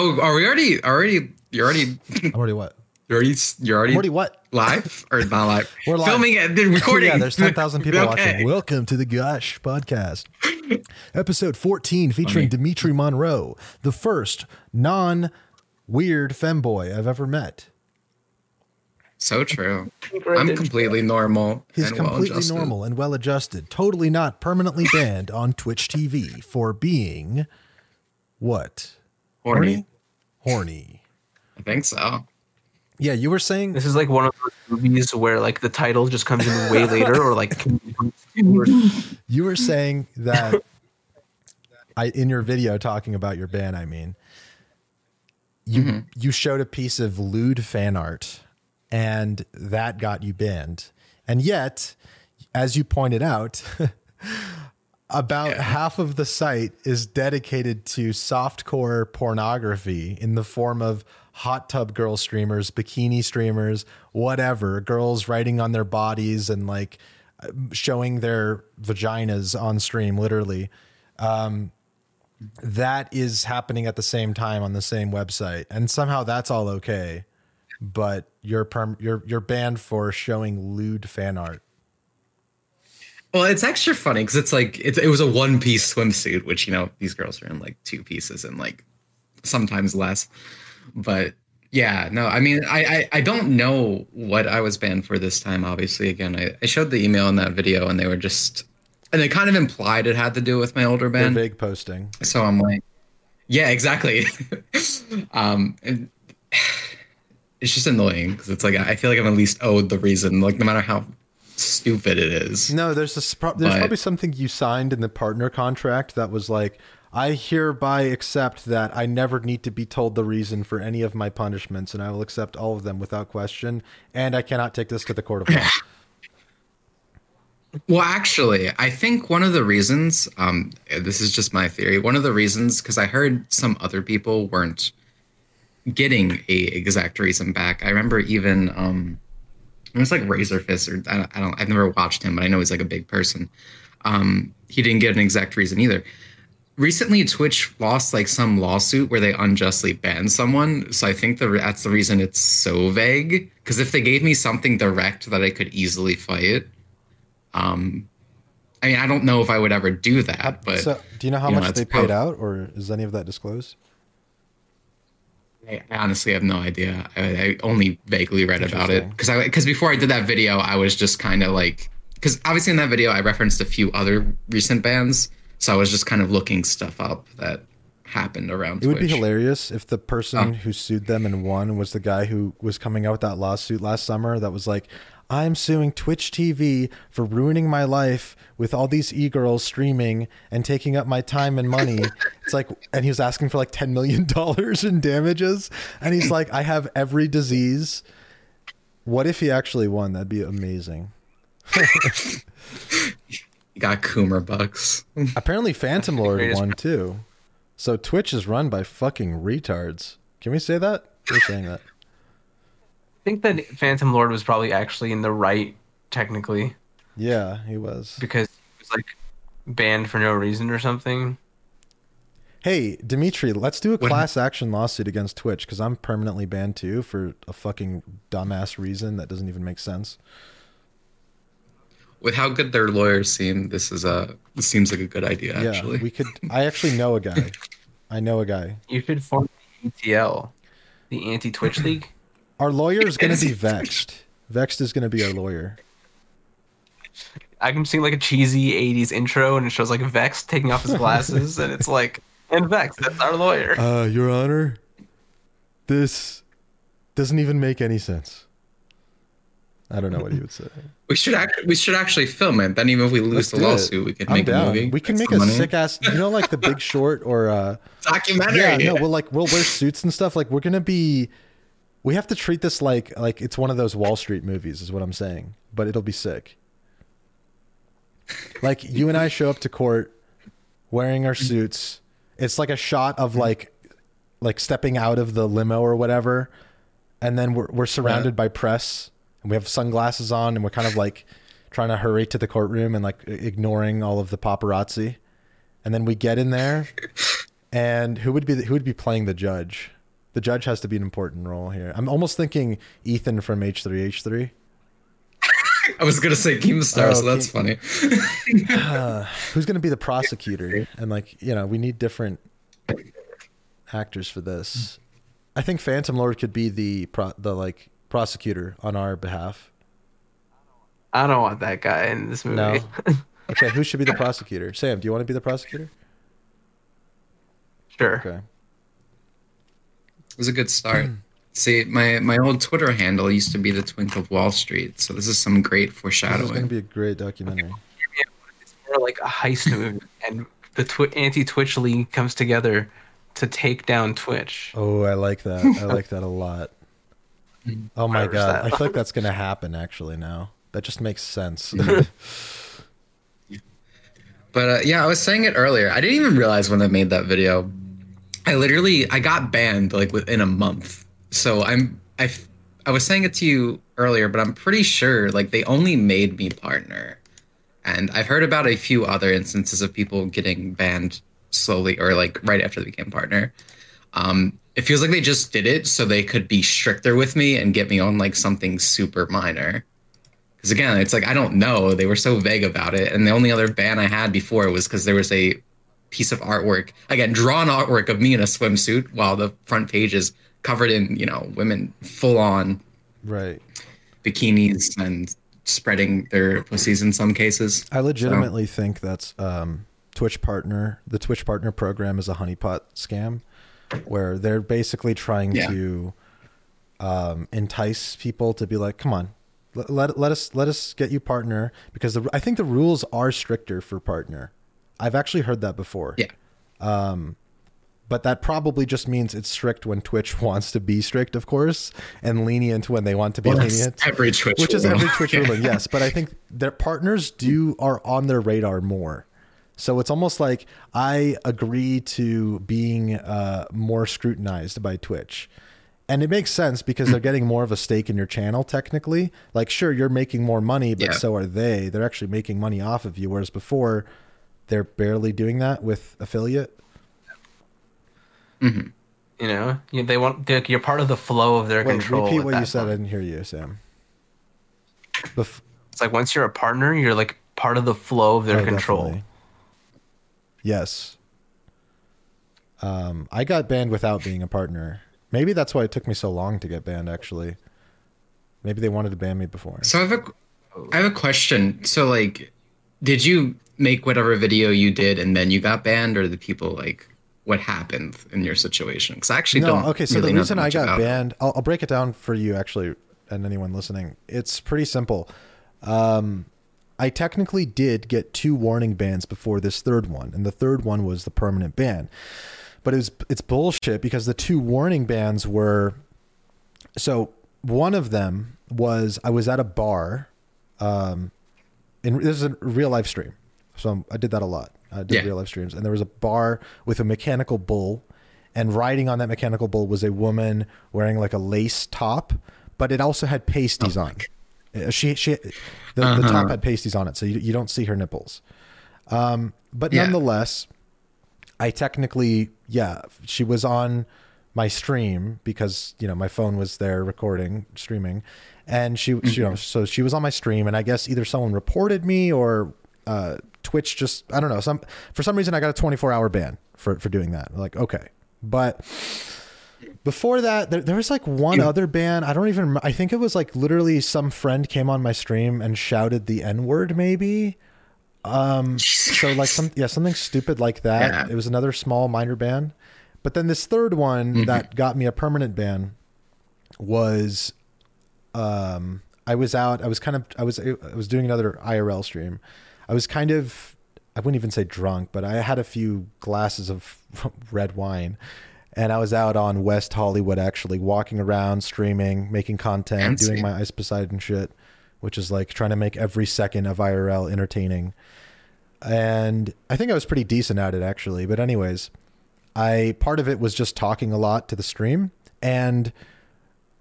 Oh, are we already already you're already I'm already what? you're already you're already, I'm already what? live or not live? We're live. Filming it, they're recording. Yeah, there's 10,000 people Okay. watching. Welcome to the Gush podcast. Episode 14 featuring Funny. Dimitri Monroe, the first non weird femboy I've ever met. So true. I'm completely normal. He's and completely well-adjusted. normal and well adjusted, totally not permanently banned on Twitch TV for being what? Horny. Horny. I think so. Yeah, you were saying This is like one of those movies where like the title just comes in way later, or like You were saying that I in your video talking about your ban, I mean, you mm-hmm. you showed a piece of lewd fan art and that got you banned. And yet, as you pointed out, about Yeah. half of the site is dedicated to softcore pornography in the form of hot tub girl streamers, bikini streamers, whatever, girls writing on their bodies and like showing their vaginas on stream literally. Um that is happening at the same time on the same website. And somehow that's all okay. But you're perm- you're you're banned for showing lewd fan art Well, it's extra funny because it's like it's, it was a one piece swimsuit, which you know these girls are in like two pieces and like sometimes less. But yeah, no, I mean, I I, I don't know what I was banned for this time. Obviously, again, I, I showed the email in that video, and they were just and they kind of implied it had to do with my older they're band. vague posting So I'm like, yeah, exactly. um, and it's just annoying because it's like I feel like I'm at least owed the reason, like no matter how stupid it is. no there's a, there's But- probably something you signed in the partner contract that was like I hereby accept that I never need to be told the reason for any of my punishments, and I will accept all of them without question. And I cannot take this to the court of law. Well, actually, I think one of the reasons, um, this is just my theory, one of the reasons, because I heard some other people weren't getting a exact reason back. I remember even, um, it was like Razor Fist, or I don't, I don't, I've never watched him, but I know he's like a big person. Um, he didn't get an exact reason either. Recently, Twitch lost like some lawsuit where they unjustly banned someone. So I think the, that's the reason it's so vague. Because if they gave me something direct that I could easily fight, um, I mean, I don't know if I would ever do that, but so, do you know how you much that's they paid out, or is any of that disclosed? I honestly have no idea. I, I only vaguely read about it because I because before I did that video, I was just kind of like because obviously in that video I referenced a few other recent bands, so I was just kind of looking stuff up that happened around. It would be hilarious if the person Oh. who sued them and won was the guy who was coming out with that lawsuit last summer that was like, I'm suing Twitch TV for ruining my life with all these e girls streaming and taking up my time and money. it's like, and he was asking for like $10 million in damages. And he's like, I have every disease. What if he actually won? That'd be amazing. You got Coomer bucks. Apparently, Phantom Lord won too. So Twitch is run by fucking retards. Can we say that? We're saying that. I think that Phantom Lord was probably actually in the right technically Yeah, he was. because he was like banned for no reason or something. Hey, Dimitri, let's do a What- class action lawsuit against Twitch because I'm permanently banned too for a fucking dumbass reason that doesn't even make sense. With how good their lawyers seem, this is a this seems like a good idea. Yeah, actually, we could. I actually know a guy. I know a guy. You should form the ATL, the Anti Twitch League. Our lawyer is going to be Vexed. Vexed is going to be our lawyer. I can see like a cheesy '80s intro, and it shows like Vex taking off his glasses, and it's like, and Vex, that's our lawyer. Uh, Your Honor, this doesn't even make any sense. I don't know what he would say. we should actually we should actually film it. Then even if we lose Let's the do it. lawsuit, we can I'm make down. a movie. We can Make make a sick ass, you know, like The Big Short or uh, documentary. yeah, no, we'll like we'll wear suits and stuff. Like we're gonna be, we have to treat this like like it's one of those Wall Street movies, is what I'm saying. But it'll be sick. Like you and I show up to court wearing our suits. It's like a shot of like like stepping out of the limo or whatever, and then we're we're surrounded by press and we have sunglasses on and we're kind of like trying to hurry to the courtroom and like ignoring all of the paparazzi. And then we get in there And who would be the, who would be playing the judge? The judge has to be an important role here. I'm almost thinking Ethan from H3H3. I was gonna say Keemstar, Oh, so that's Keem- funny. Uh, who's going to be the prosecutor? And like, you know, we need different actors for this. I think Phantom Lord could be the pro- the like prosecutor on our behalf. I don't want that guy in this movie. No. Okay, who should be the prosecutor? Sam, do you want to be the prosecutor? sure. Okay. It was a good start. See, my my old Twitter handle used to be the Twink of Wall Street, so this is some great This is going to be a great documentary. It's more like a heist movie, and the twi- anti-Twitch league comes together to take down Twitch. Oh, I like that. I like that a lot. Oh my Where's god. I feel like that's going to happen actually now. That just makes sense. But uh, yeah, I was saying it earlier. I didn't even realize when I made that video. I literally I got banned like within a month. So I'm I I was saying it to you earlier, but I'm pretty sure like they only made me partner. And I've heard about a few other instances of people getting banned slowly or like right after they became partner. Um, it feels like they just did it so they could be stricter with me and get me on like something super minor. Because again, it's like I don't know. They were so vague about it, and the only other ban I had before was because there was a piece of artwork, again, drawn artwork of me in a swimsuit, while the front page is covered in you know women full on right. bikinis and spreading their pussies in some cases. I legitimately think that's um, Twitch partner. The Twitch partner program is a honeypot scam, where they're basically trying Yeah. to um, entice people to be like, "Come on, let, let let us let us get you partner," because the, I think the rules are stricter for partner. I've actually heard that before. Yeah. but that probably just means it's strict when Twitch wants to be strict, of course, and lenient when they want to be Well, lenient. every Twitch which is every Twitch ruling, yes. But I think their partners do are on their radar more. So it's almost like I agree to being uh, more scrutinized by Twitch. And it makes sense because they're getting more of a stake in your channel, technically. Like, sure, you're making more money, but Yeah. so are they. They're actually making money off of you. Whereas before, they're barely doing that with affiliate. You know, You- they want you're part of the flow of their Wait, control. repeat what that you said. I didn't hear you, Sam. Bef- It's like once you're a partner, you're like part of the flow of their Oh, control. definitely. Yes. Um, I got banned without being a partner. Maybe that's why it took me so long to get banned. Actually, maybe they wanted to ban me before. So I have a, I have a question. So like, did you make whatever video you did and then you got banned, or the people like what happened in your situation? Because I actually No, don't. okay. So really the reason I got banned, I'll, I'll break it down for you actually, and anyone listening. It's pretty simple. Um, I technically did get two warning bans before this third one, and the third one was the permanent ban. But it was it's bullshit because the two warning bans were so one of them was I was at a bar, um, and this is a real live stream, so I did that a lot. I did Yeah. real live streams, and there was a bar with a mechanical bull, and riding on that mechanical bull was a woman wearing like a lace top, but it also had pasties on. Uh, She she the, the Uh-huh. top had pasties on it, so you, you don't see her nipples. Um, but Yeah. nonetheless, I technically, yeah, she was on my stream because you know my phone was there recording, streaming, and she, she you know, so she was on my stream, and I guess either someone reported me or uh, Twitch just, I don't know, some for some reason I got a 24 hour ban for for doing that. Like, okay, but before that there, there was like one other ban. I don't even i think it was like literally some friend came on my stream and shouted the n-word maybe. Um so like some yeah something stupid like that. Yeah. it was another small minor ban. But then this third one that got me a permanent ban was um i was out i was kind of i was i was doing another irl stream i was kind of i wouldn't even say drunk but i had a few glasses of red wine. And i was out on west hollywood actually walking around streaming making content Fancy. doing my ice poseidon shit which is like trying to make every second of irl entertaining. And i think i was pretty decent at it actually. But anyways i part of it was just talking a lot to the stream. And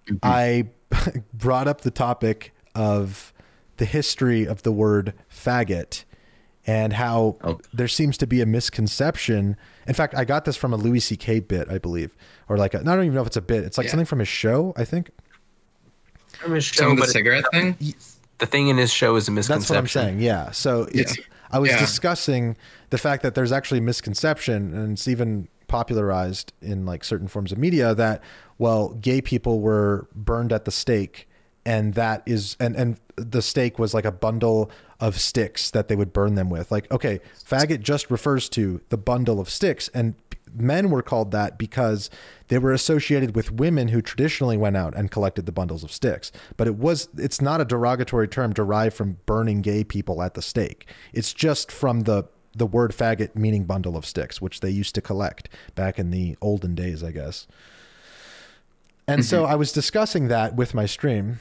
mm-hmm. I brought up the topic of the history of the word faggot and how Oh. there seems to be a misconception. In fact, I got this from a Louis C.K. bit, I believe, or like a, I don't even know if it's a bit. It's like Yeah. something from his show, I think. From his show, the but cigarette thing. the thing in his show is a misconception. That's what I'm saying. Yeah. So it's Yeah. I was Yeah. discussing the fact that there's actually a misconception, and it's even popularized in like certain forms of media that well, gay people were burned at the stake, and that is and and the stake was like a bundle of sticks that they would burn them with. Like, okay, faggot just refers to the bundle of sticks, and men were called that because they were associated with women who traditionally went out and collected the bundles of sticks. But it was it's not a derogatory term derived from burning gay people at the stake. It's just from the the word faggot meaning bundle of sticks which they used to collect back in the olden days i guess. And so mm-hmm. i was discussing that with my stream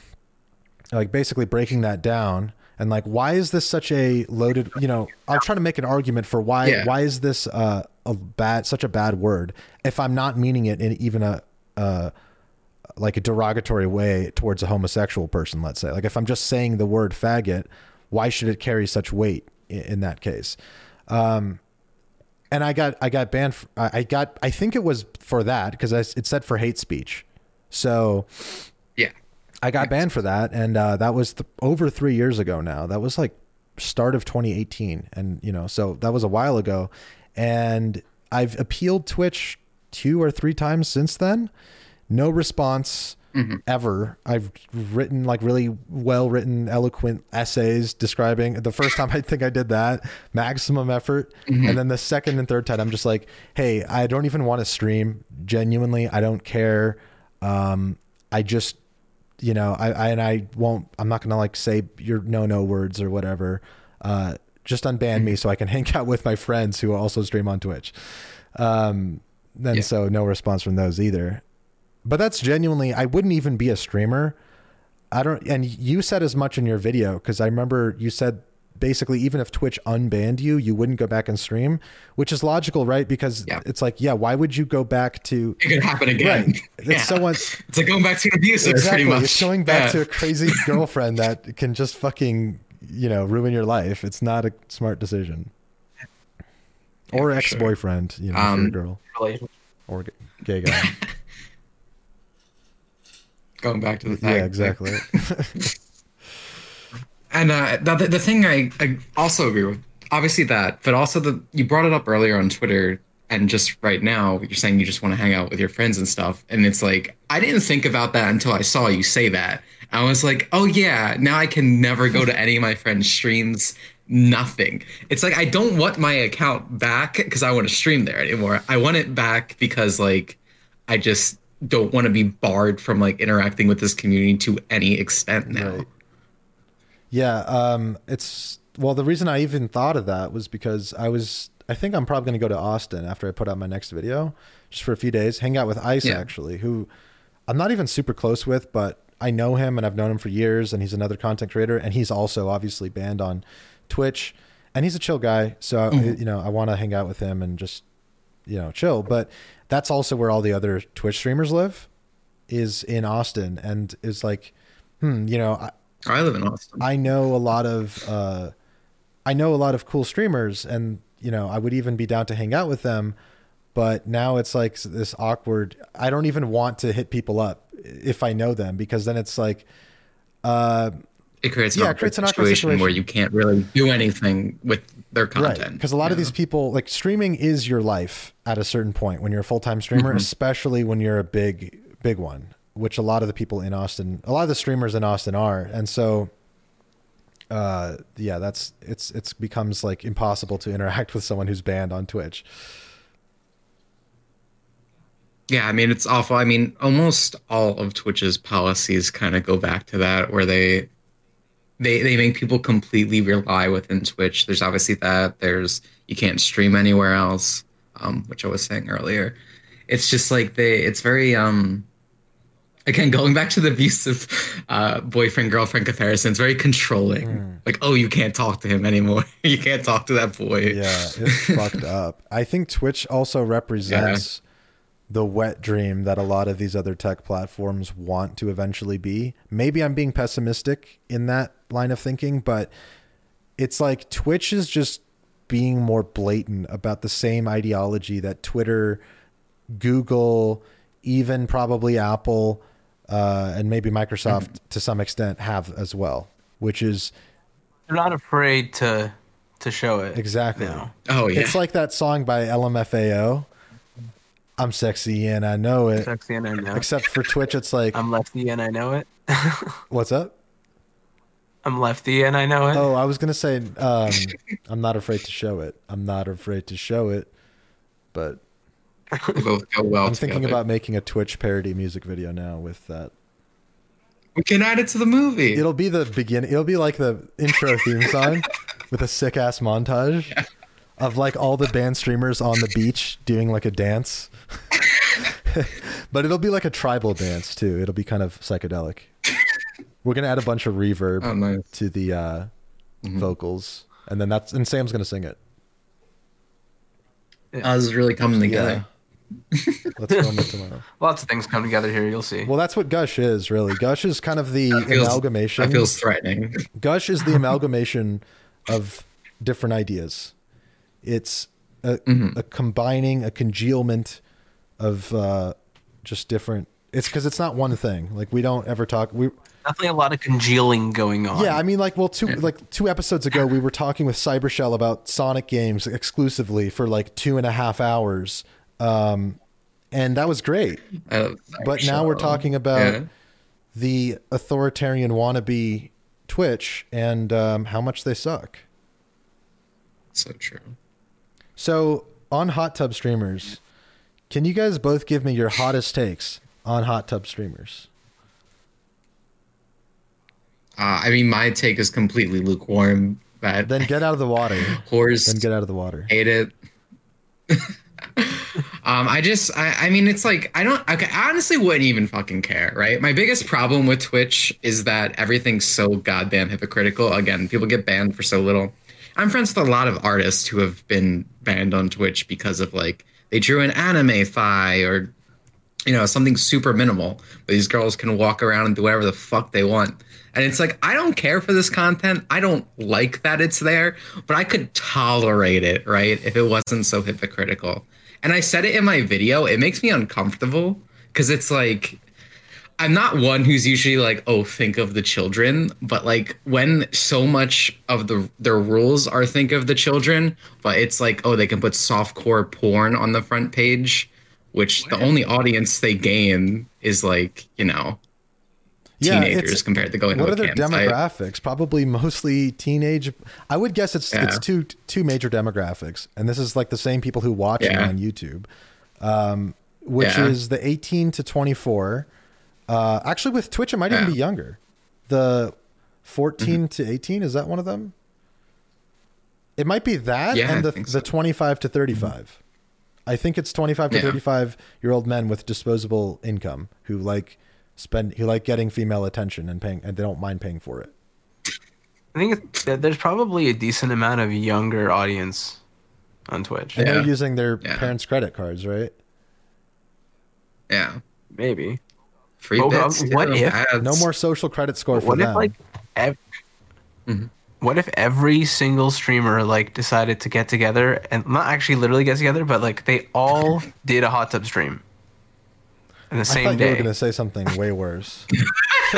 like basically breaking that down and like why is this such a loaded you know i'll try to make an argument for why Yeah. why is this uh, a bad such a bad word if i'm not meaning it in even a uh like a derogatory way towards a homosexual person let's say like if i'm just saying the word faggot why should it carry such weight in, in that case um and i got i got banned I got i think it was for that because it said for hate speech so. I got banned for that, and uh, that was th- over three years ago now. That was like start of 2018, and you know, so that was a while ago. And I've appealed Twitch two or three times since then. No response ever. I've written like really well written, eloquent essays describing. The first time I think I did that, maximum effort, and then the second and third time, I'm just like, hey, I don't even want to stream. Genuinely, I don't care. Um, I just you know, I, I and I won't. I'm not gonna like say your no no words or whatever. Uh, just unban me so I can hang out with my friends who also stream on Twitch. Um, then Yeah. so no response from those either. But that's genuinely. I wouldn't even be a streamer. I don't. And you said as much in your video because I remember you said basically even if Twitch unbanned you, you wouldn't go back and stream, which is logical, right? Because Yeah. it's like, yeah, why would you go back to It could happen again. Right. It's Yeah. someone- It's like going back to an abusive, exactly. pretty much. It's going back Yeah. to a crazy girlfriend that can just fucking, you know, ruin your life. It's not a smart decision. Yeah, or ex sure. boyfriend, you know, if you're a Um, girl Relationship. or gay guy. going back to the yeah, fact. exactly. And uh, the, the thing I, I also agree with, obviously that, but also the you brought it up earlier on Twitter, and just right now you're saying you just want to hang out with your friends and stuff, and it's like I didn't think about that until I saw you say that. I was like, oh yeah, now I can never go to any of my friends' streams. Nothing. It's like I don't want my account back because I want to stream there anymore. I want it back because like I just don't want to be barred from like interacting with this community to any extent now. Right. Yeah, um, it's well. The reason I even thought of that was because I was. I think I'm probably going to go to Austin after I put out my next video, just for a few days, hang out with Ice Yeah. actually, who I'm not even super close with, but I know him and I've known him for years, and he's another content creator, and he's also obviously banned on Twitch, and he's a chill guy. So you know, I want to hang out with him and just you know chill. But that's also where all the other Twitch streamers live, is in Austin, and is like, hmm, you know. I, I live in Austin. I know a lot of uh, I know a lot of cool streamers, and you know I would even be down to hang out with them. But now it's like this awkward. I don't even want to hit people up if I know them because then it's like, uh, it creates an Yeah, it awkward creates an awkward situation, where you can't really do anything with their content. right? Because a lot of these people like streaming is your life at a certain point when you're a full time streamer, Mm-hmm. especially when you're a big big one, which a lot of the people in Austin, a lot of the streamers in Austin are, and so. Uh yeah, that's it's it's becomes like impossible to interact with someone who's banned on Twitch. Yeah, I mean it's awful. I mean, almost all of Twitch's policies kind of go back to that, where they they they make people completely rely within Twitch. There's obviously that. There's you can't stream anywhere else, um, which I was saying earlier. It's just like they. It's very um. Again, going back to the abusive uh, boyfriend girlfriend comparison, it's very controlling. Like, oh, you can't talk to him anymore. you can't talk to that boy. Yeah, it's fucked up. I think Twitch also represents the wet dream that a lot of these other tech platforms want to eventually be. Maybe I'm being pessimistic in that line of thinking, but it's like Twitch is just being more blatant about the same ideology that Twitter, Google, even probably Apple, uh, and maybe Microsoft to some extent have as well, which is They're not afraid to to show it. exactly. No. Oh yeah. It's like that song by LMFAO. I'm sexy and I know it. Sexy and I know. Except for Twitch, it's like, I'm lefty and I know it. what's up? I'm lefty and I know it. Oh, I was gonna say, um, I'm not afraid to show it. I'm not afraid to show it. But They both go well I'm thinking together. about making a Twitch parody music video now with that. We can add it to the movie. It'll be the beginning. It'll be like the intro theme song with a sick ass montage of like all the band streamers on the beach doing like a dance. but it'll be like a tribal dance too. It'll be kind of psychedelic. We're gonna add a bunch of reverb Oh, nice. to the uh, vocals, and then that's and Sam's gonna sing it. Oh, this is really coming together. Let's film it tomorrow. Lots of things come together here. You'll see. Well, that's what Gush is really. Gush is kind of the That feels- amalgamation. That feels threatening. Gush is the amalgamation of different ideas. It's a, Mm-hmm. a combining, a congealment of uh, just different. It's because it's not one thing. Like we don't ever talk. We Definitely a lot of congealing going on. yeah. I mean, like well, two like two episodes ago, we were talking with Cybershell about Sonic games exclusively for like two and a half hours, um, and that was great. But now we're talking about yeah. the authoritarian wannabe Twitch and um, how much they suck. So true. So on hot tub streamers, can you guys both give me your hottest takes on hot tub streamers? Uh, I mean, my take is completely lukewarm. That Then get out of the water. whores Then get out of the water. hate it. um, I just, I, I mean, it's like I don't. I honestly wouldn't even fucking care, right? My biggest problem with Twitch is that everything's so goddamn hypocritical. Again, people get banned for so little. I'm friends with a lot of artists who have been banned on Twitch because of like they drew an anime thigh or you know something super minimal. But these girls can walk around and do whatever the fuck they want. And it's like I don't care for this content. I don't like that it's there, but I could tolerate it, right? If it wasn't so hypocritical. And I said it in my video, it makes me uncomfortable because it's like I'm not one who's usually like, oh, think of the children, but like when so much of the their rules are think of the children, but it's like, oh, they can put softcore porn on the front page, which the only audience they gain is like, you know, Yeah, teenagers compared to going What to are their demographics? Probably mostly teenage. I would guess it's it's two two major demographics, and this is like the same people who watch it Yeah. on YouTube, um, which Yeah. is the 18 to 24. Uh, actually, with Twitch, it might even be younger. The 14 to 18 is that one of them? It might be that Yeah, and the think the 25 to 35. I think it's 25 to Yeah. 35 year old men with disposable income who like spend he like getting female attention and paying and they don't mind paying for it. I think it's, there's probably a decent amount of younger audience on Twitch. And they're using their Yeah. parents' credit cards, right? Yeah. Maybe. Free Well, bits. um, what if- ads. No more social credit score for what them. if like ev- Mhm. what if every single streamer like decided to get together and not actually literally get together but like they all did a hot tub stream in the I same thought you were going to say something way worse.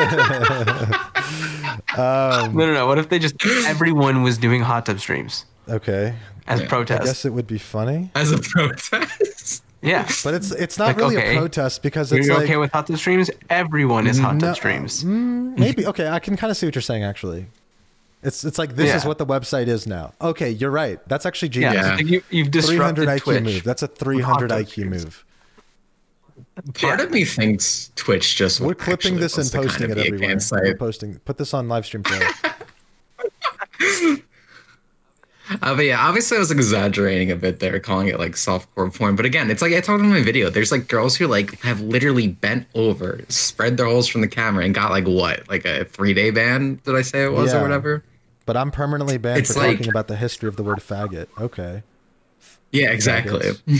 no no no what if they just everyone was doing hot tub streams Okay, as Yeah. I I protest guess it would be funny, as a protest. yeah but it's it's not Like, really okay. a protest because are it's you like okay with hot tub streams everyone is hot No, tub streams mm, maybe okay. I can kind of see what you're saying. Actually, it's it's like this is what the website is now. Okay, you're right. That's actually yeah, genius. Yeah. Like you, you've 300 disrupted IQ Twitch. move. That's a 300 IQ streams. move. Part Yeah. of me thinks Twitch just We're clipping this and kind posting of it everywhere. We're posting. Put this on live stream. Uh, but yeah, obviously I was exaggerating a bit there, calling it like softcore porn. But again, it's like I told in my video. There's like girls who like have literally bent over, spread their holes from the camera, and got like what, like a three day ban? Did I say it was Yeah. or whatever? But I'm permanently banned It's for like- talking about the history of the word faggot. Okay. Yeah, exactly.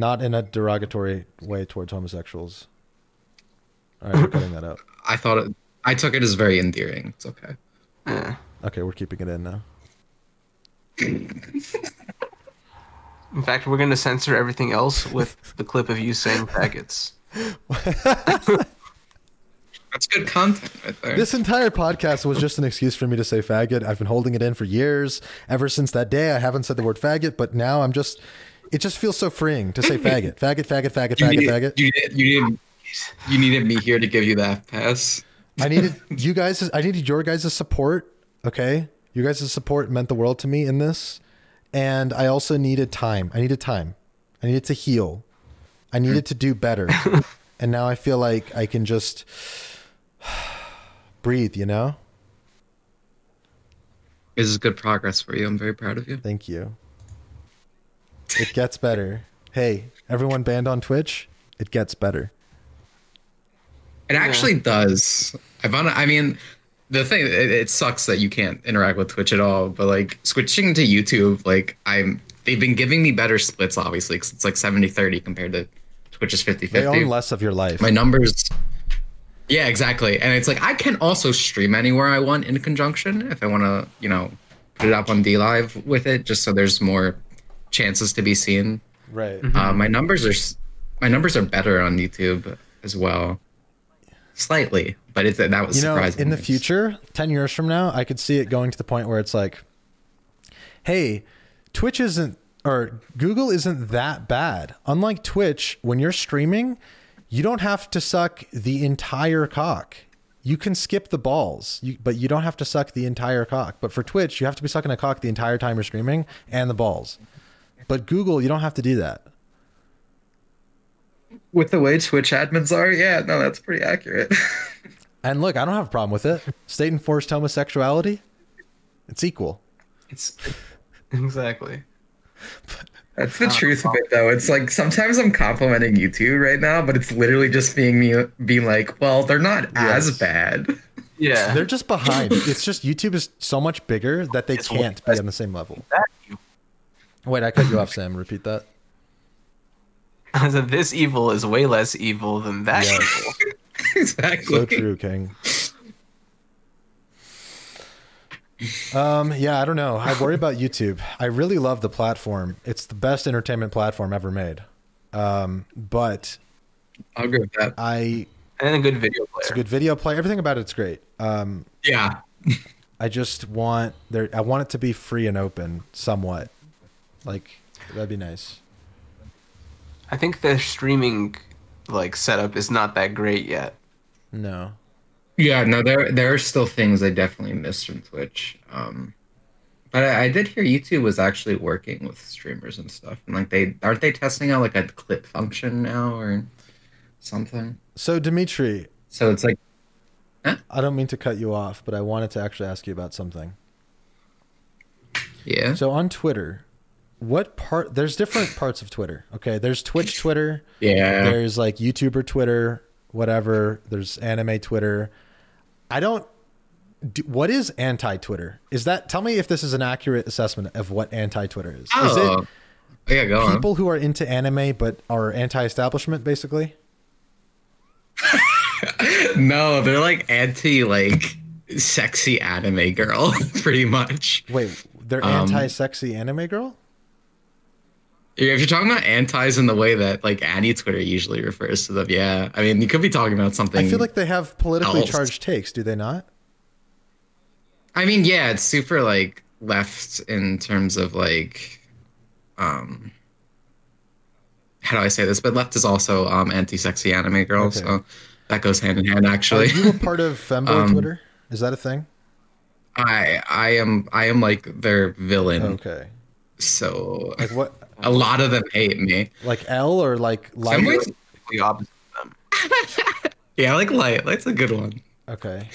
Faggots. Not in a derogatory way towards homosexuals. All right, we're cutting that out. I thought it. I took it as very endearing. It's okay. Yeah. Okay, we're keeping it in now. In fact, we're gonna censor everything else with the clip of you saying faggots. That's good content right there. This entire podcast was just an excuse for me to say faggot. I've been holding it in for years. Ever since that day, I haven't said the word faggot, but now I'm just. It just feels so freeing to say faggot, faggot, faggot, faggot, you, faggot, needed, faggot. you, needed, you needed you needed me here to give you that pass. I needed you guys. I needed your guys' support. Okay, you guys' support meant the world to me in this, and I also needed time. I needed time. I needed to heal. I needed to do better, and now I feel like I can just breathe. You know. This is good progress for you. I'm very proud of you. Thank you. It gets better. Hey, everyone banned on Twitch. It gets better. It actually does. I found. I mean, the thing. It, it sucks that you can't interact with Twitch at all. But like switching to YouTube, like I'm. They've been giving me better splits, obviously, because it's like 70-30 compared to Twitch's 50-50. They own less of your life. my numbers yeah exactly and it's like i can also stream anywhere i want in conjunction if i want to you know put it up on DLive with it just so there's more chances to be seen. Right. uh, my numbers are my numbers are better on youtube as well. Slightly but it's that was you know surprising in the future 10 years from now i could see it going to the point where it's like hey twitch isn't or google isn't that bad. Unlike twitch when you're streaming you don't have to suck the entire cock. You can skip the balls you, but you don't have to suck the entire cock. But for twitch you have to be sucking a cock the entire time you're streaming and the balls but google you don't have to do that with the way twitch admins are yeah no that's pretty accurate and look i don't have a problem with it state enforced homosexuality it's equal It's exactly. That's the truth of it, though. It's like sometimes I'm complimenting YouTube right now, but it's literally just being me being like, "Well, they're not Yes. as bad." Yeah. They're just behind. It's just YouTube is so much bigger that they It's can't be on the same level. that you. Wait, I cut you off, Sam. Repeat that. I said this evil is way less evil than that Yes. evil. exactly. So true, King. Um, yeah, I don't know. I worry about YouTube. I really love the platform. It's the best entertainment platform ever made. Um, but I'll agree with that. I And a good video player. it's a good video play. Everything about it's great. Um, Yeah. I just want there. I want it to be free and open, somewhat. Like that'd be nice. I think the streaming like setup is not that great yet. No. Yeah, no, there there are still things I definitely missed from Twitch. Um, but I, I did hear YouTube was actually working with streamers and stuff, and like they aren't they testing out like a clip function now or something. So Dimitri, So it's like, I don't mean to cut you off, but I wanted to actually ask you about something. yeah, So on Twitter, what part? There's different parts of Twitter. Okay, there's Twitch Twitter. yeah. There's like YouTuber Twitter, whatever. There's anime Twitter. I don't. Do, what is anti Twitter? Is that? Tell me if this is an accurate assessment of what anti Twitter is. Is Oh, it yeah, go on. people who are into anime but are anti-establishment, basically? No, they're like anti like sexy anime girl, pretty much. Wait, they're Um, anti-sexy anime girl? If you're talking about antis in the way that like anti Twitter usually refers to them, yeah. I mean, you could be talking about something. I feel like they have politically else. charged takes. Do they not? I mean, yeah, it's super like left in terms of like, um, how do I say this? But left is also um anti-sexy anime girl, Okay. so that goes hand in hand. Actually, Are you a part of femboy Um, Twitter? Is that a thing? I I am I am like their villain, Okay. so Like what? A lot of them hate me. Like L or like light? Femboy- The opposite of them. Yeah, I like light. Light's a good one. Okay.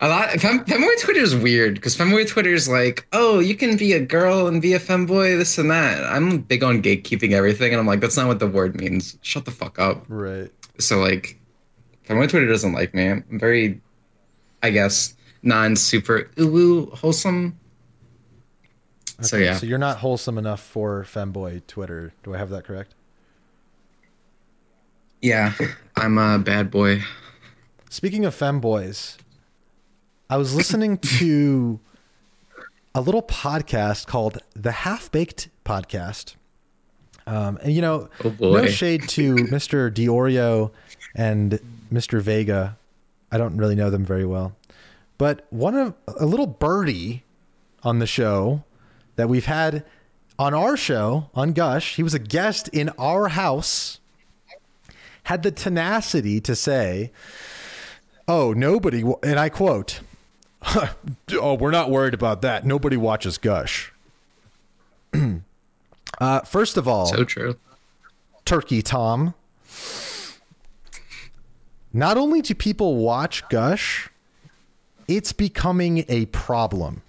A lot. Fem, femboy Twitter is weird because femboy Twitter is like, oh, you can be a girl and be a femboy, this and that. I'm big on gatekeeping everything, and I'm like, that's not what the word means. Shut the fuck up. Right. So like, femboy Twitter doesn't like me. I'm very, I guess, non super ooh wholesome. So Okay, yeah, So you're not wholesome enough for femboy Twitter. Do I have that correct? yeah, I'm a bad boy. Speaking of femboys, I was listening to a little podcast called the Half Baked Podcast. Um, and you know, Oh, no shade to Mr. Diorio and Mr. Vega. I don't really know them very well, but one of a little birdie on the show that we've had on our show on Gush. He was a guest in our house. Had the tenacity to say, "Oh, nobody," and I quote, "Oh, we're not worried about that. Nobody watches Gush." uh, first of all, So true. Turkey Tom. Not only do people watch Gush, it's becoming a problem.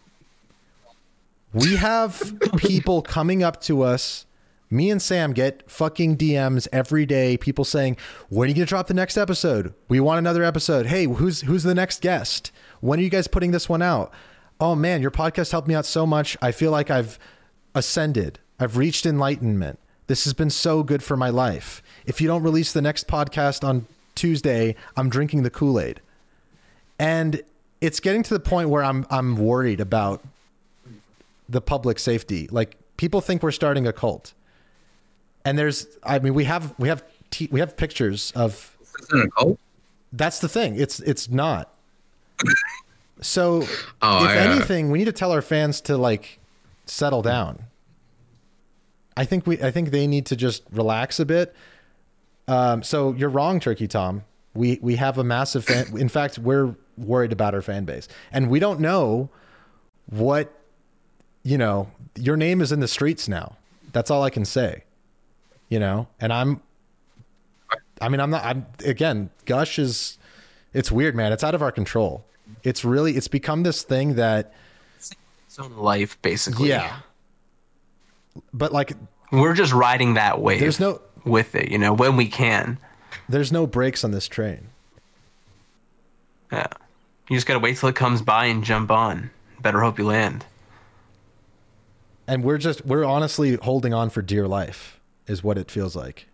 We have people coming up to us. Me and Sam get fucking DMs every day. People saying, "When are you gonna drop the next episode? We want another episode. Hey, who's who's the next guest? When are you guys putting this one out? Oh man, your podcast helped me out so much. I feel like I've ascended. I've reached enlightenment. This has been so good for my life. If you don't release the next podcast on Tuesday, I'm drinking the Kool-Aid. And it's getting to the point where I'm I'm worried about the public safety. Like people think we're starting a cult. And there's I mean we have we have t- we have pictures of Isn't a cult? that's the thing. It's it's not. So Oh, if anything, we need to tell our fans to like settle down. I think we I think they need to just relax a bit. Um, so you're wrong, Turkey Tom. We we have a massive fan. In fact, we're worried about our fan base, and we don't know what you know. Your name is in the streets now. That's all I can say. You know, and I'm. I mean, I'm not. I'm again. Gush is. It's weird, man. It's out of our control. It's really. It's become this thing that. Its own life, basically. Yeah. But like, We're just riding that wave. There's no- with it, you know, when we can. there's no brakes on this train. Yeah. You just gotta wait till it comes by and jump on. Better hope you land. And we're just we're honestly holding on for dear life is what it feels like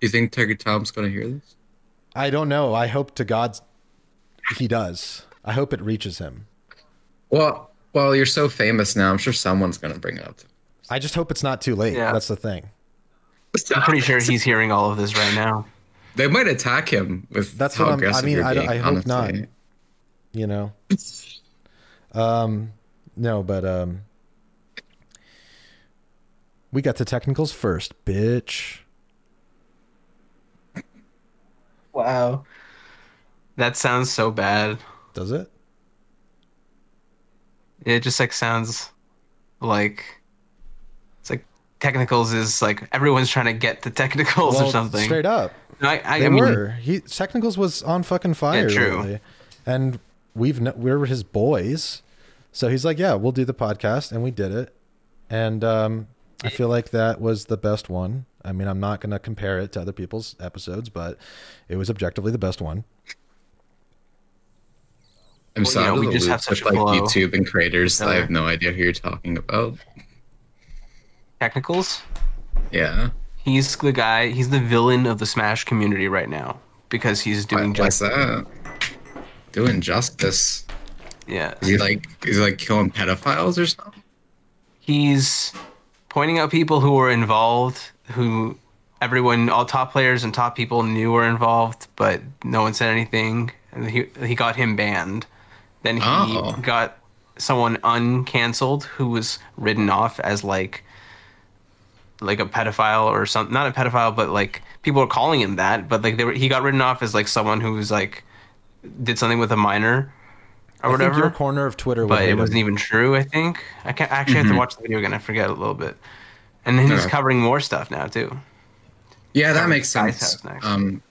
Do you think Turkey Tom's gonna hear this? i don't know i hope to god he does i hope it reaches him Well, well, you're so famous now. I'm sure someone's gonna bring it up. To i just hope it's not too late Yeah. that's the thing I'm pretty sure he's hearing all of this right now. They might attack him with That's how what I'm- I mean, you're I being, I hope not. you know um no but um we got the technicals first bitch Wow. That sounds so bad. does it It just like sounds like it's like technicals is like everyone's trying to get the technicals or something. straight up No, I, I, they I mean, were he technicals was on fucking fire Yeah, true. lately. and we've kn- we're his boys so he's like yeah we'll do the podcast and we did it and um i feel like that was the best one i mean i'm not going to compare it to other people's episodes but it was objectively the best one I'm Well, sorry. you know, we just have loop such with like flow. YouTube and creators. I have no idea who you're talking about. technicals. Yeah. He's the guy. He's the villain of the Smash community right now because he's doing Why, why's just that? Doing justice. yeah. Is he like is he like killing pedophiles or something? He's pointing out people who were involved, who everyone, all top players and top people knew were involved, but no one said anything. And he he got him banned. Then he Oh. got someone uncanceled who was written off as like like a pedophile or something. Not a pedophile, but like people were calling him that. But like they were, he got written off as like someone who was like did something with a minor or I whatever think your corner of twitter would but it wasn't even true. I think I can actually have to watch the video again. I forget a little bit, and then he's Okay. covering more stuff now too. Yeah, that makes sense. Um,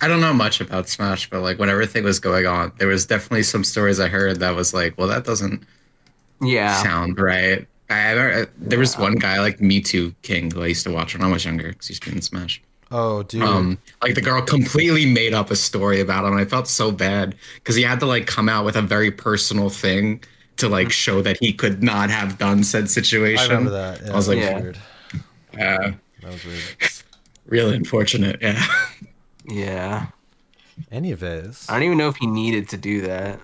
I don't know much about Smash, but like when everything was going on, there was definitely some stories I heard that was like, well, that doesn't Yeah, sound right. I, I, there was one guy like Mew2King who I used to watch when I was younger because he's been in Smash. Oh dude Um, like the girl completely made up a story about him. And I felt so bad because he had to like come out with a very personal thing to like show that he could not have done said situation. i remember that yeah, I was that like, Yeah. weird. uh, that was weird really unfortunate. Yeah. yeah. anyways I don't even know if he needed to do that.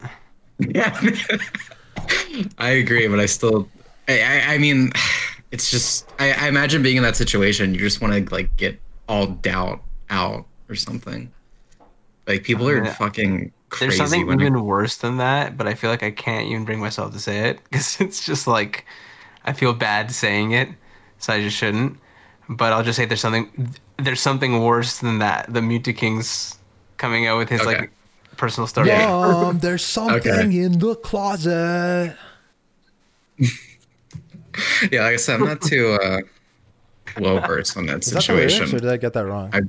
yeah. I agree, but I still, I, I, I mean, it's just, I, I imagine being in that situation, you just want to like get all doubt out or something. Like people are Yeah. fucking crazy. There's something when it- even worse than that, but I feel like I can't even bring myself to say it because it's just like I feel bad saying it, so I just shouldn't. But I'll just say there's something there's something worse than that. The Mew2King's coming out with his Okay. like personal story. Mom, there's something Okay. in the closet. yeah, like I said, I'm not too uh, well versed on that Is that the lyrics, or did I get that wrong? I-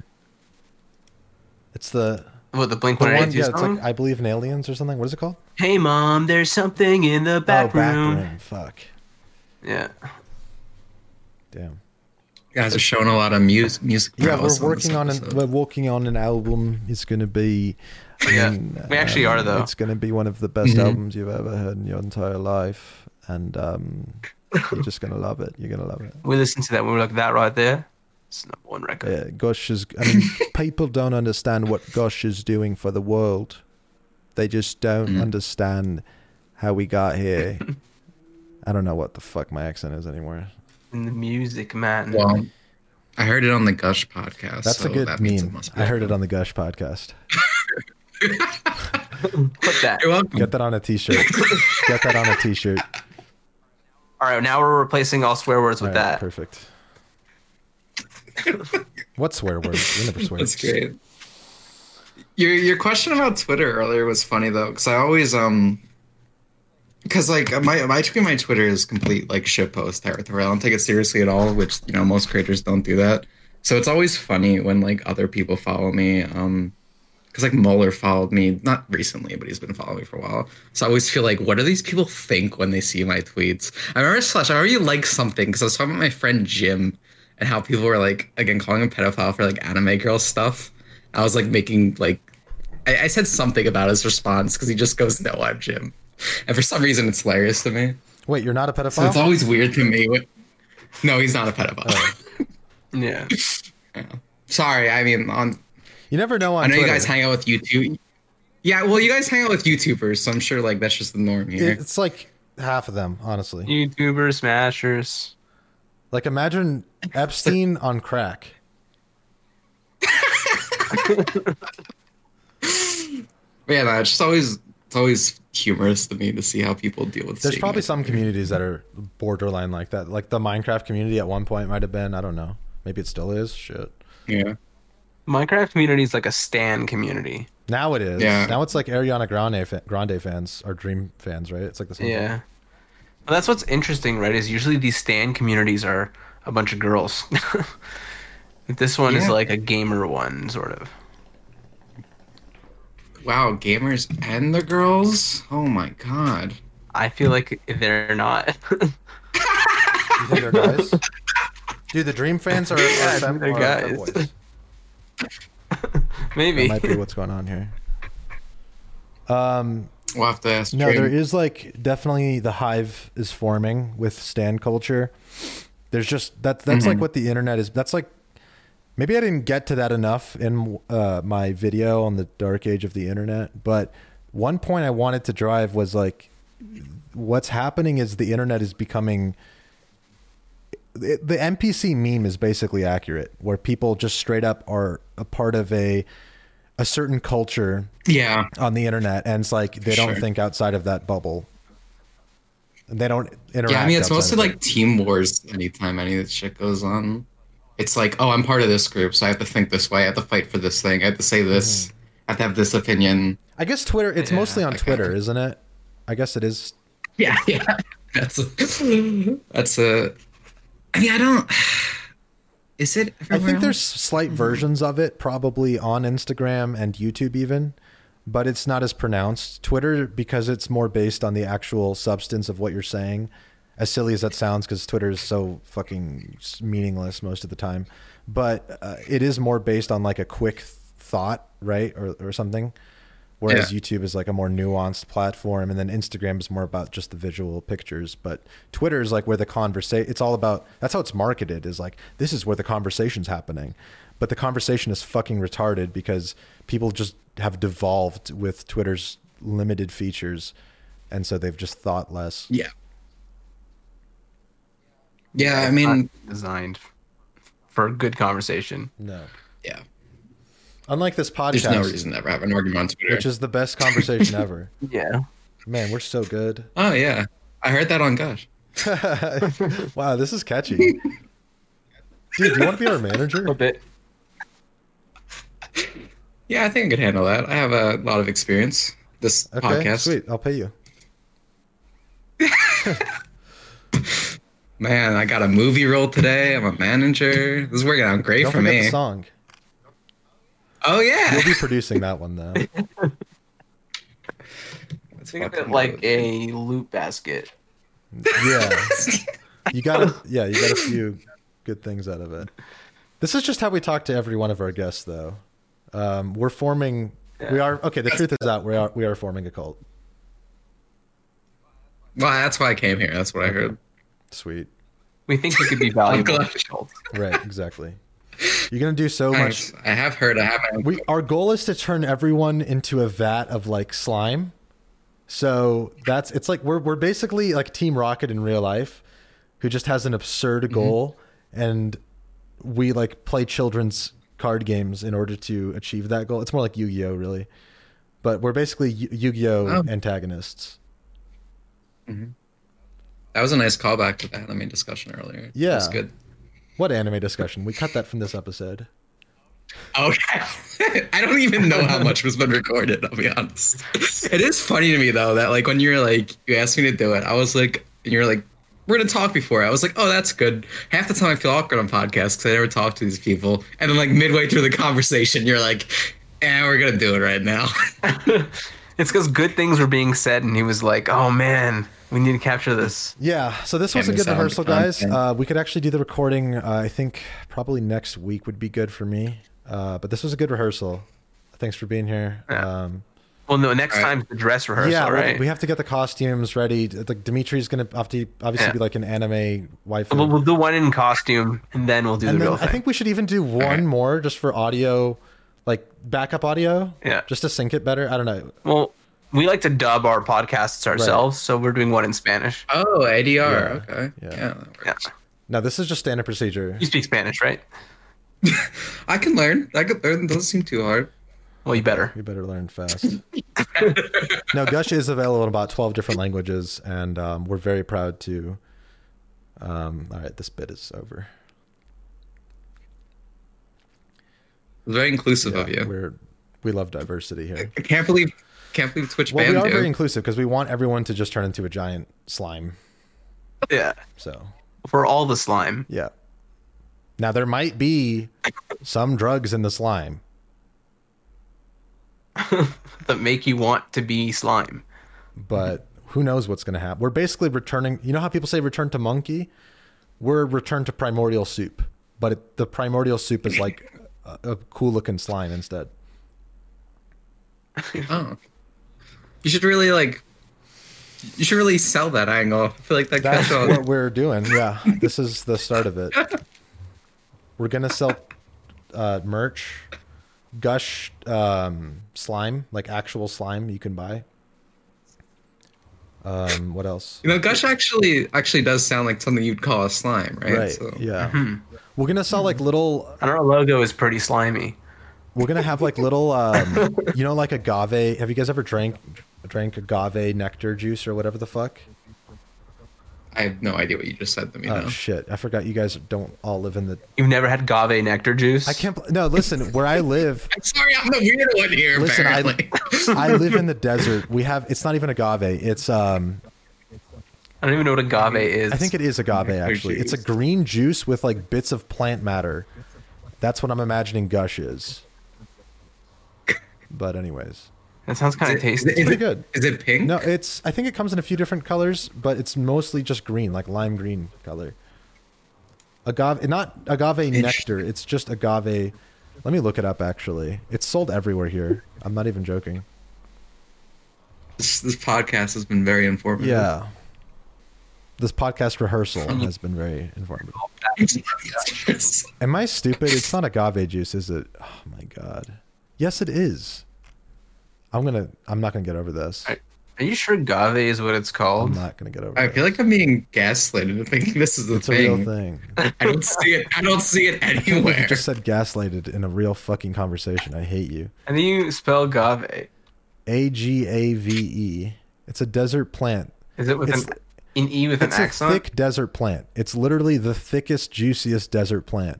it's the What the Blink the One one. Yeah, Two it's song? like I believe in aliens or something. What is it called? hey mom, there's something in the back oh, back room. room. Fuck. Yeah. Damn. You guys are showing a lot of music. music Yeah, we're prowess on working on an we're working on an album. It's gonna be. Yeah, um, we actually are, though. It's gonna be one of the best Mhm. albums you've ever heard in your entire life, and um, you're just gonna love it. You're gonna love it. We listened to that. and We were like, that right there. It's number one record. Yeah, Gush is. I mean, people don't understand what Gush is doing for the world. They just don't Mhm. understand how we got here. I don't know what the fuck my accent is anymore. In the music, man. Well, I heard it on the Gush podcast. That's so a good that meme. I heard it on the Gush podcast. Put that. You're welcome. Get that on a t-shirt. Get that on a t-shirt. All right, now we're replacing all swear words with All right, that. Perfect. what swear words? We never swear. That's great. Your your question about Twitter earlier was funny though, because I always um, because like my my tweet my Twitter is complete like shit shitpost territory. I don't take it seriously at all, which you know most creators don't do that. So it's always funny when like other people follow me. Um, because like Mueller followed me not recently, but he's been following me for a while. So I always feel like, what do these people think when they see my tweets? I remember slash. I remember you liked something because I was talking about my friend Jim and how people were like again calling him pedophile for like anime girl stuff. I was like making like I, I said something about his response because he just goes, "No, I'm Jim," and for some reason it's hilarious to me. Wait, you're not a So it's always weird to me. When, no, he's not a pedophile. Oh. Yeah. Sorry, I mean on. You never know on I know Twitter. you guys hang out with YouTube. Yeah, well, you guys hang out with YouTubers, so I'm sure like that's just the norm here. It's like half of them, honestly. YouTubers, smashers. Like imagine Epstein on crack. But yeah, no, it's just always it's always humorous to me to see how people deal with. There's probably it. some communities that are borderline like that. Like the Minecraft community at one point might have been. I don't know. Maybe it still is. Shit. Yeah. Minecraft community is like a stan community. Now it is. Yeah. Now it's like Ariana Grande fa- Grande fans or Dream fans, right? It's like the same. thing. Yeah. Well, that's what's interesting, right? Is usually these stan communities are a bunch of girls. this one is like a gamer one, sort of. Wow, gamers and the girls. Oh my god. I feel like they're not. You think they're guys? Dude, the Dream fans are, are, Yeah, fem- they're are guys. femboys. Maybe. That might be what's going on here. Um, We'll have to ask. no, Dream. there is like definitely the hive is forming with stan culture. There's just that that's like Mhm. what the internet is. That's like maybe I didn't get to that enough in uh, my video on the dark age of the internet, but one point I wanted to drive was like what's happening is the internet is becoming the the NPC meme is basically accurate, where people just straight up are a part of a a certain culture Yeah. on the internet, and it's like they don't think outside of that bubble. And they don't interact. Yeah, I mean, it's mostly it. like team wars anytime any of this shit goes on. It's like, oh, I'm part of this group, so I have to think this way. I have to fight for this thing. I have to say this. Mm-hmm. I have to have this opinion. I guess Twitter. It's Yeah, mostly on Twitter, isn't it? I guess it is. Yeah, yeah. That's a, that's a. I mean, I don't. Is it? I think there's else? slight versions of it probably on Instagram and YouTube even, but it's not as pronounced. Twitter because it's more based on the actual substance of what you're saying. As silly as that sounds, because Twitter is so fucking meaningless most of the time, but uh, it is more based on like a quick thought, right, or or something. Whereas Yeah. YouTube is like a more nuanced platform, and then Instagram is more about just the visual pictures. But Twitter is like where the conversation. It's all about. That's how it's marketed. Is like this is where the conversation's happening, but the conversation is fucking retarded because people just have devolved with Twitter's limited features and so they've just thought less. Yeah. Yeah, I mean, designed for good conversation. No. yeah. Unlike this podcast, There's no reason to ever have an argument on Twitter. which is the best conversation ever. Yeah. Man, we're so good. oh yeah, I heard that on Gush. wow, this is catchy. Dude, do you want to be our manager? A bit. Yeah, I think I could handle that. I have a lot of experience. This Okay, podcast, sweet. I'll pay you. man. I got a movie role today. I'm a manager. This is working out great Don't for me. the song. Oh yeah, You'll be producing that one though. That's Think of it like good. a loot basket. Yeah. You got a, yeah, you got a few good things out of it. This is just how we talk to every one of our guests though. Um, we're forming we are okay, the truth is out. We are we are forming a cult. Well, that's why I came here. That's what I heard. Sweet. We think we could be valuable. glad- to cult. Right, exactly. You're gonna do so much Nice. I have heard. I haven't. we our goal is to turn everyone into a vat of like slime. So that's it's like we're we're basically like Team Rocket in real life, who just has an absurd mm-hmm. goal, and we like play children's card games in order to achieve that goal. It's more like Yu-Gi-Oh, really, but we're basically Yu- Yu-Gi-Oh Oh. antagonists. Mm-hmm. That was a nice callback to that. the anime discussion earlier. Yeah. that's good. What anime discussion? We cut that from this episode. Okay. I don't even know how much was been recorded, I'll be honest. It is funny to me though that like when you're like you asked me to do it, I was like and you're like, we're gonna talk before. I was like, oh that's good. Half the time I feel awkward on podcasts because I never talk to these people. And then like midway through the conversation, you're like, eh, we're gonna do it right now. It's because good things were being said, and he was like, "Oh man, we need to capture this." Yeah, so this was a good miss out on the rehearsal, guys. Uh, we could actually do the recording. Uh, I think probably next week would be good for me. Uh, but this was a good rehearsal. Thanks for being here. Yeah. Um, Well, no, next All right. time's the dress rehearsal, yeah, we- right? we have to get the costumes ready. Like Dimitri's gonna have to obviously Yeah. be like an anime wife. we'll, we'll do one in costume, and then we'll do and the then real I think we should even do one right. more just for audio, like backup audio. Yeah. Just to sync it better. I don't know. well, we like to dub our podcasts ourselves, so we're doing one in Spanish. oh, ADR. Yeah. Okay. Yeah. Yeah. that Yeah, works. No, this is just standard procedure. you speak Spanish, right? I can learn. I could learn. It doesn't seem too hard. Well, you better. You better learn fast. now, Gush is available in about 12 different languages, and um, we're very proud to. Um, all right, this bit is over. It very inclusive Yeah, of you. We're, we love diversity here. I can't believe can't believe Twitch Well, we are you. very inclusive because we want everyone to just turn into a giant slime. Yeah, So, for all the slime. yeah. Now, there might be some drugs in the slime. that make you want to be slime. but who knows what's going to happen. We're basically returning. You know how people say return to monkey? We're return to primordial soup, but it, the primordial soup is like a, a cool looking slime instead. Oh. You should really like. You should really sell that angle. I feel like that That's catch on. what we're doing. Yeah, this is the start of it. We're gonna sell uh, merch, gush um, slime, like actual slime you can buy. Um, what else? You know, gush actually actually does sound like something you'd call a slime, right? Right. So- Yeah. We're gonna sell like little And our logo is pretty slimy. We're gonna have like little, um, you know, like agave. Have you guys ever drank drank agave nectar juice or whatever the fuck? I have no idea what you just said to me Oh now. shit! I forgot you guys don't all live in the. You've never had agave nectar juice? I can't. No, listen. Where I live, I'm sorry, I'm the weird one here. listen. I, apparently. I live in the desert. We have. It's not even agave. It's um. I don't even know what agave is. I think it is agave actually. It's a green juice with like bits of plant matter. That's what I'm imagining gush is. But anyways, That sounds kind of tasty. Is it- pretty good. Is it pink? No, it's. I think it comes in a few different colors, but it's mostly just green, like lime green color. Agave, not agave nectar. It's just agave. Let me look it up. Actually, it's sold everywhere here. I'm not even joking. This, this podcast has been very informative. Yeah. This podcast rehearsal has been very informative. Am I stupid? It's not agave juice, is it? Oh my god. Yes, it is. I'm gonna. I'm not gonna get over this. Alright. Are you sure Gave is what it's called? I'm not gonna get over. It. I this. feel like I'm being gaslighted into thinking this is the it's a real thing. thing. I don't see it. I don't see it anywhere. You just said gaslighted in a real fucking conversation. I hate you. And then you spell Gave. A G A V E. It's a desert plant. Is it with It's- an an E with an accent? It's a thick desert plant. It's literally the thickest, juiciest desert plant.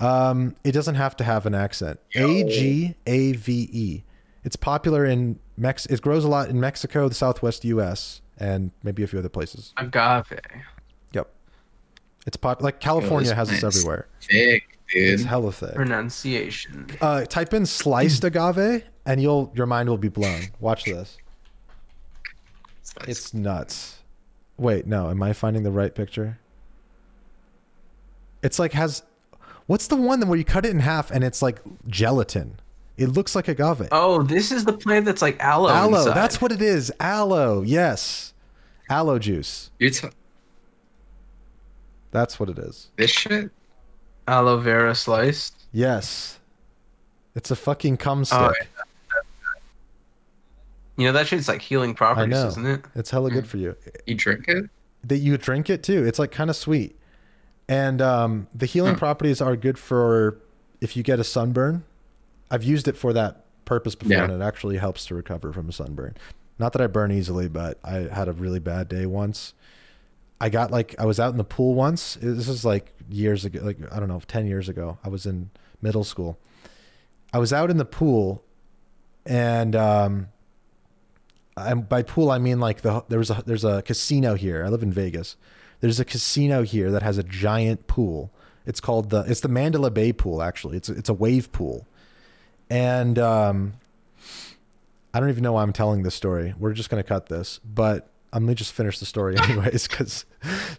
Um, it doesn't have to have an accent. A G A V E. It's popular in Mex. It grows a lot in Mexico, the Southwest U.S., and maybe a few other places. Agave. Yep. It's pop like California has this everywhere. Thick, dude. It's hella thick. Pronunciation. Uh, type in sliced agave, and you'll your mind will be blown. Watch this. It's nuts. Wait, no, am I finding the right picture? It's like has what's the one where you cut it in half and it's like gelatin? It looks like agave. Oh, this is the plant that's like aloe. aloe, inside. that's what it is. Aloe, yes. Aloe juice. You're t- That's what it is. this shit. aloe vera sliced. Yes. It's a fucking cum stick. Oh, You know that shit's like healing I properties, know. isn't it? It's hella good for you. You drink it. that you drink it too. It's like kind of sweet, and um, the healing Huh. properties are good for if you get a sunburn. I've used it for that purpose before, Yeah. and it actually helps to recover from a sunburn. Not that I burn easily, but I had a really bad day once. I got like I was out in the pool once. This is like years ago, like I don't know, ten years ago. I was in middle school. I was out in the pool, and um, and by pool I mean like the there was a there's a casino here. I live in Vegas. There's a casino here that has a giant pool. It's called the it's the Mandalay Bay pool actually. It's it's a wave pool, and um, I don't even know why I'm telling this story. We're just gonna cut this, but I'm gonna just finish the story anyways. Because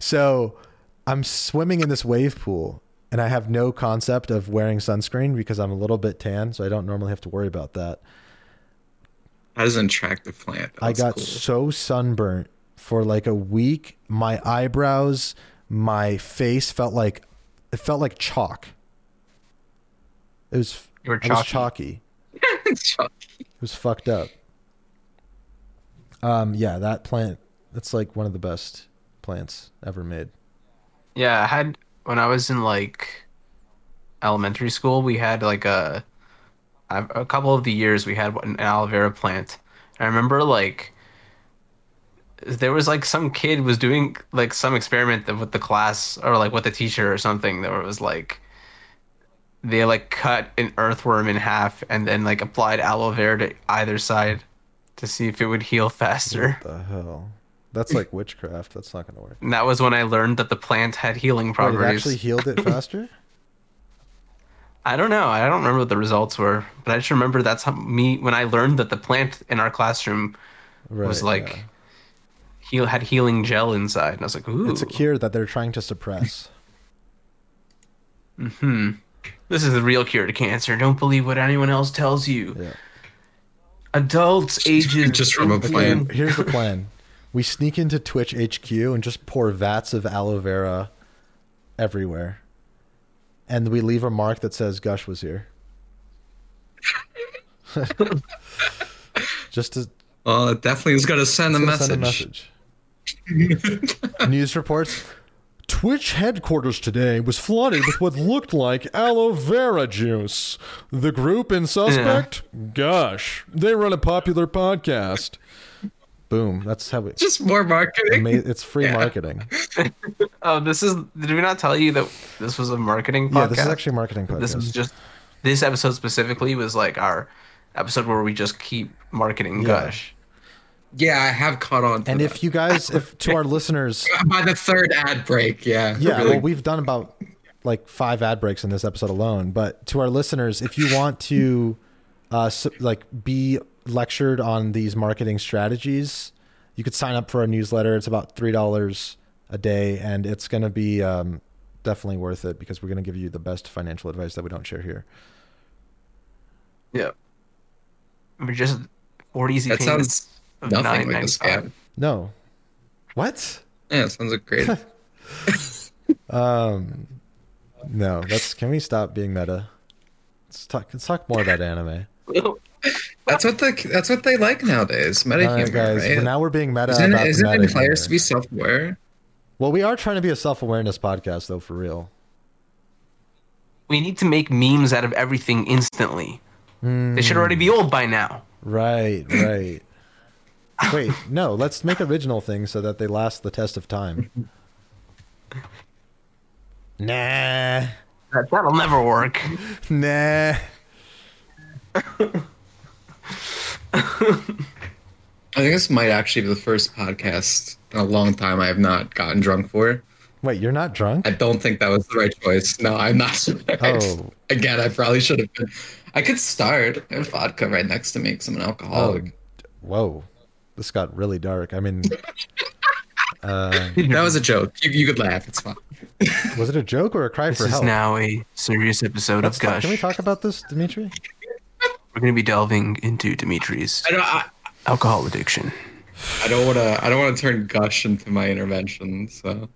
so I'm swimming in this wave pool, and I have no concept of wearing sunscreen because I'm a little bit tan, so I don't normally have to worry about that. That is an attractive plant. I got cool. so sunburnt for like a week. My eyebrows, my face felt like it felt like chalk. It was You were I was chalky. chalky. It was fucked up. Um yeah, that plant that's like one of the best plants ever made. Yeah, I had when I was in like elementary school, we had like a a a couple of the years we had an aloe vera plant. I remember like there was like some kid was doing like some experiment with the class or like with the teacher or something that was like they like cut an earthworm in half and then like applied aloe vera to either side to see if it would heal faster. What the hell? That's like witchcraft. That's not gonna work. And that was when I learned that the plant had healing Wait, it properties. actually healed it faster? I don't know. I don't remember what the results were, but I just remember that's how me when I learned that the plant in our classroom Right. was like yeah. heal had healing gel inside, and I was like, "Ooh, it's a cure that they're trying to suppress. hmm, this is the real cure to cancer. Don't believe what anyone else tells you." Yeah. Adults ages Just from a plan. Here's the plan. We sneak into Twitch HQ and just pour vats of aloe vera everywhere. And we leave a mark that says Gush was here. just to Well, it definitely is going to send a to message. send a message. News reports. Twitch headquarters today was flooded with what looked like aloe vera juice. The group in suspect? Gush, they run a popular podcast. Boom. That's how we. Just more marketing. It's free Yeah. marketing. Oh, this is. Did we not tell you that this was a marketing podcast? Yeah, this is actually a marketing podcast. This was just. This episode specifically was like our episode where we just keep marketing Yeah. Gush. Yeah, I have caught on. To and that. if you guys, if to our listeners, by the third ad break, yeah, yeah, really- well, we've done about like five ad breaks in this episode alone. But to our listeners, if you want to, uh, s like be lectured on these marketing strategies, you could sign up for our newsletter. It's about three dollars a day, and it's going to be um, definitely worth it because we're going to give you the best financial advice that we don't share here. Yeah. We're just four easy that payments sounds of nothing like a $9.95. scam. No, what? Yeah, it sounds like great. Um, no, that's. Can we stop being meta? Let's talk. Let's talk more about anime. That's what the that's what they like nowadays. Meta All right, humor, guys. right? well, now we're being meta. isn't about it, the isn't meta in players humor. to be self-aware? Well, we are trying to be a self-awareness podcast, though, for real. We need to make memes out of everything instantly. They should already be old by now. Right, right. Wait, no. Let's make original things so that they last the test of time. Nah, That, that'll never work. nah. I think this might actually be the first podcast in a long time I have not gotten drunk for. Wait, you're not drunk? I don't think that was the right choice. No, I'm not. Oh. Again, I probably should have been. I could start. I have vodka right next to me 'cause I'm an alcoholic. Oh. Whoa, this got really dark. I mean, uh, That was a joke. You, you could laugh. It's fine. was it a joke or a cry This for help? This is now a serious episode Let's of talk- Gush. can we talk about this, Dimitri? We're going to be delving into Dimitri's I don't. I, alcohol addiction. I don't want to. I don't want to turn gush into my intervention. So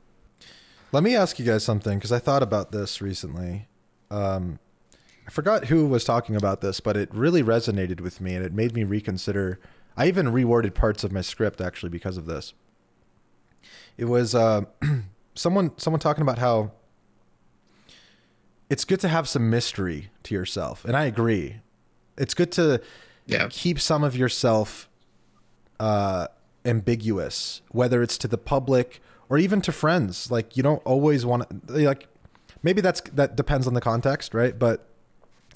Let me ask you guys something because I thought about this recently. Um, I forgot who was talking about this, but it really resonated with me and it made me reconsider. I even reworded parts of my script actually because of this. It was uh, someone someone talking about how it's good to have some mystery to yourself, and I agree. It's good to yeah. keep some of yourself uh, ambiguous, whether it's to the public or even to friends. Like you don't always want to like maybe that's that depends on the context, right? But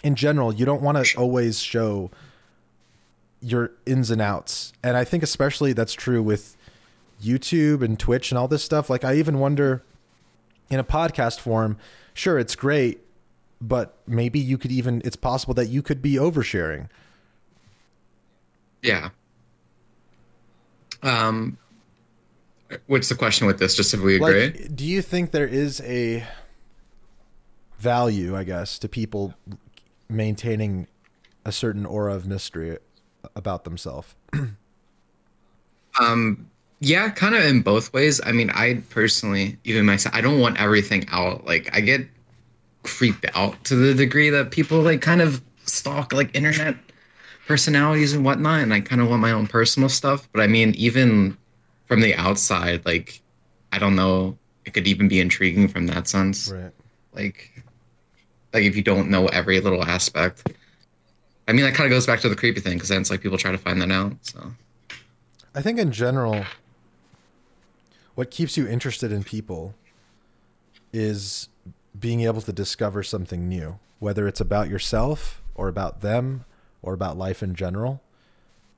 in general, you don't want to always show your ins and outs. And I think especially that's true with YouTube and Twitch and all this stuff. Like I even wonder in a podcast form, sure it's great, but maybe you could even it's possible that you could be oversharing. Yeah. Um, what's the question with this? Just if we agree? Like, do you think there is a value, I guess, to people maintaining a certain aura of mystery about themselves? Um, yeah, kind of in both ways. I mean, I personally, even myself, I don't want everything out. Like, I get creeped out to the degree that people like kind of stalk like internet personalities and whatnot, and I kind of want my own personal stuff. But I mean, even from the outside, like, I don't know, it could even be intriguing from that sense. Right. Like, like if you don't know every little aspect. I mean, that kind of goes back to the creepy thing because then it's like people try to find that out. So. I think in general, what keeps you interested in people is being able to discover something new, whether it's about yourself or about them or about life in general.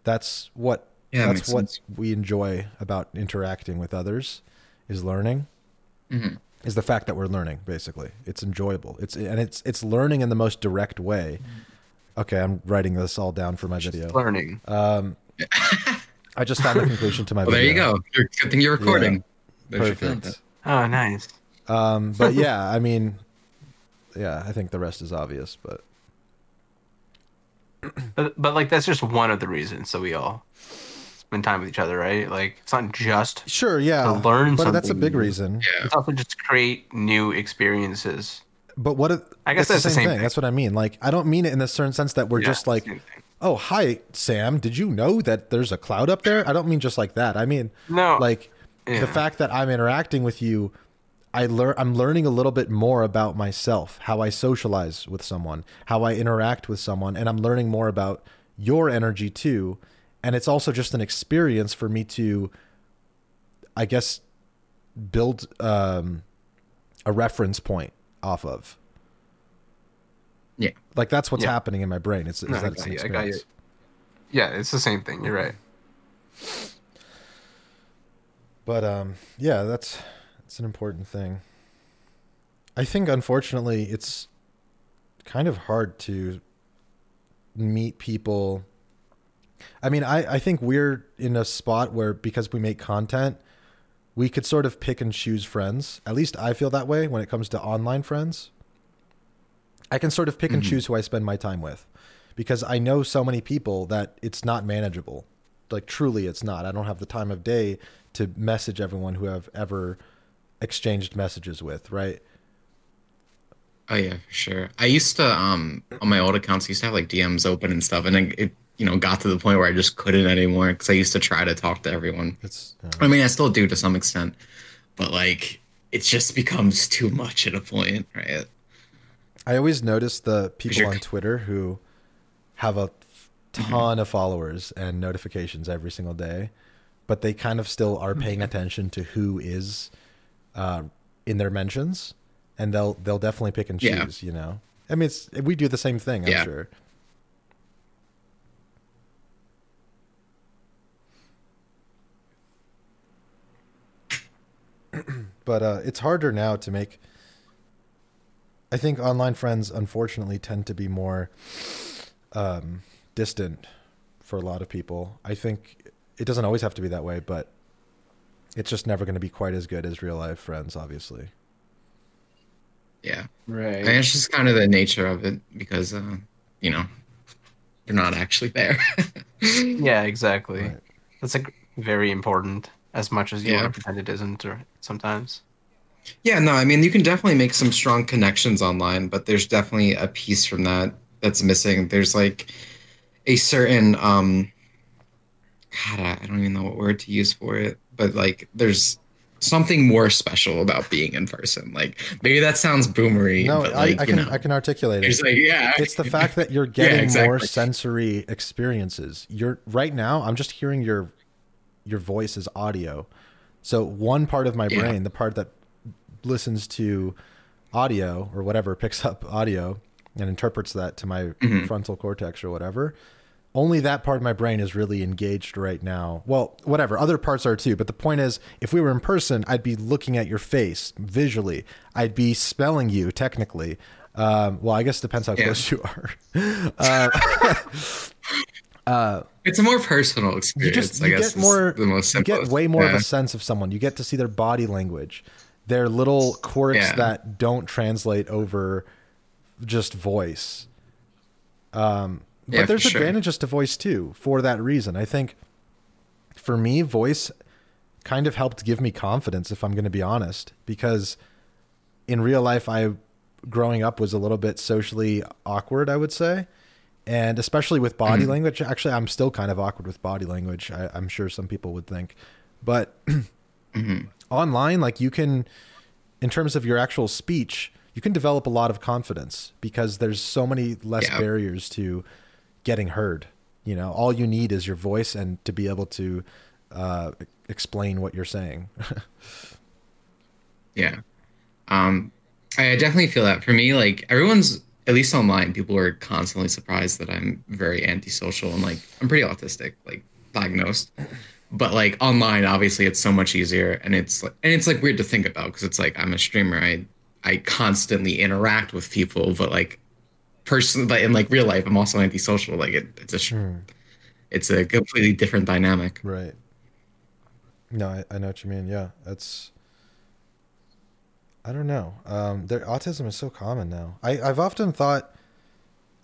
That's what Yeah, that's what sense. we enjoy about interacting with others is learning. Mhm. Is the fact that we're learning basically. It's enjoyable. It's and it's it's learning in the most direct way. Okay, I'm writing this all down for my video. Learning. Um, I just found the conclusion to my Well, there you go. You're, good thing you're recording. There's your Perfect. Oh, nice. Um, but yeah, I mean, yeah, I think the rest is obvious. But But, but like that's just one of the reasons that we all spend time with each other, right? Like it's not just sure, yeah, To learn something. but that's a big reason. Yeah. it's also just create new experiences. But what? It, I guess that's the same thing. That's what I mean. Like, I don't mean it in the certain sense that we're Yeah, just like, oh, hi, Sam. Did you know that there's a cloud up there? I don't mean just like that. I mean, No. like Yeah. the fact that I'm interacting with you. I learn. I'm learning a little bit more about myself, how I socialize with someone, how I interact with someone, and I'm learning more about your energy too. And it's also just an experience for me to, I guess, build um, a reference point off of. Yeah. Like that's what's Yeah. happening in my brain. It's, is No, that it's an you, I got you. experience. Yeah, it's the same thing. You're right. But um, yeah, that's that's an important thing. I think unfortunately it's kind of hard to meet people. I mean, I, I think we're in a spot where because we make content, we could sort of pick and choose friends. At least I feel that way when it comes to online friends. I can sort of pick and choose who I spend my time with because I know so many people that it's not manageable. Like truly it's not. I don't have the time of day to message everyone who I've ever exchanged messages with, right? Oh yeah, for sure. I used to um on my old accounts I used to have like DMs open and stuff, and it, it you know got to the point where I just couldn't anymore because I used to try to talk to everyone. It's uh, I mean, I still do to some extent, but like it just becomes too much at a point, right? I always notice the people on Twitter who have a ton of followers and notifications every single day, but they kind of still are paying attention to who is uh, in their mentions, and they'll they'll definitely pick and Yeah. choose. You know, I mean, it's we do the same thing. I'm Yeah. sure. But uh, it's harder now to make. I think online friends, unfortunately, tend to be more um, distant for a lot of people. I think it doesn't always have to be that way, but it's just never going to be quite as good as real life friends, obviously. Yeah, Right. and it's just kind of the nature of it because uh, you know you're not actually there. Yeah, exactly. Right. That's like very important as much as you Yeah. want to pretend it isn't or sometimes. Yeah, no, I mean you can definitely make some strong connections online, but there's definitely a piece from that that's missing. There's like a certain um God, I I don't even know what word to use for it, but like there's something more special about being in person. Like maybe that sounds boomery, No, but I, like I you can know, I can articulate there's it. like yeah, It's the fact that you're getting more exactly. sensory experiences. You're right now. I'm just hearing your your voice is audio. So one part of my Yeah. brain, the part that listens to audio or whatever, picks up audio and interprets that to my Mm-hmm. frontal cortex or whatever. Only that part of my brain is really engaged right now. Well, whatever. Other parts are too. But the point is, if we were in person, I'd be looking at your face visually. I'd be spelling you technically. Um, well, I guess it depends how Yeah. close you are. it's a more personal you experience. just I you guess get more the most you get way more of a sense of someone you get to see their body language their little quirks Yeah. that don't translate over just voice um but Yeah, there's sure. advantages to voice too for that reason i think for me voice kind of helped give me confidence if i'm going to be honest because in real life i growing up was a little bit socially awkward i would say and especially with body language actually i'm still kind of awkward with body language I, i'm sure some people would think but online like you can in terms of your actual speech you can develop a lot of confidence because there's so many less Yeah. barriers to getting heard you know all you need is your voice and to be able to uh, explain what you're saying Yeah. Um, I definitely feel that. For me, like everyone's at least online, people are constantly surprised that I'm very antisocial and like I'm pretty autistic, like diagnosed. But like online, obviously, it's so much easier, and it's like, and it's like weird to think about because it's like I'm a streamer. I I constantly interact with people, but like person, but in like real life, I'm also antisocial. Like it, it's a sh- hmm. it's a completely different dynamic. right no I, I know what you mean yeah that's i don't know. Um their autism is so common now. I i've often thought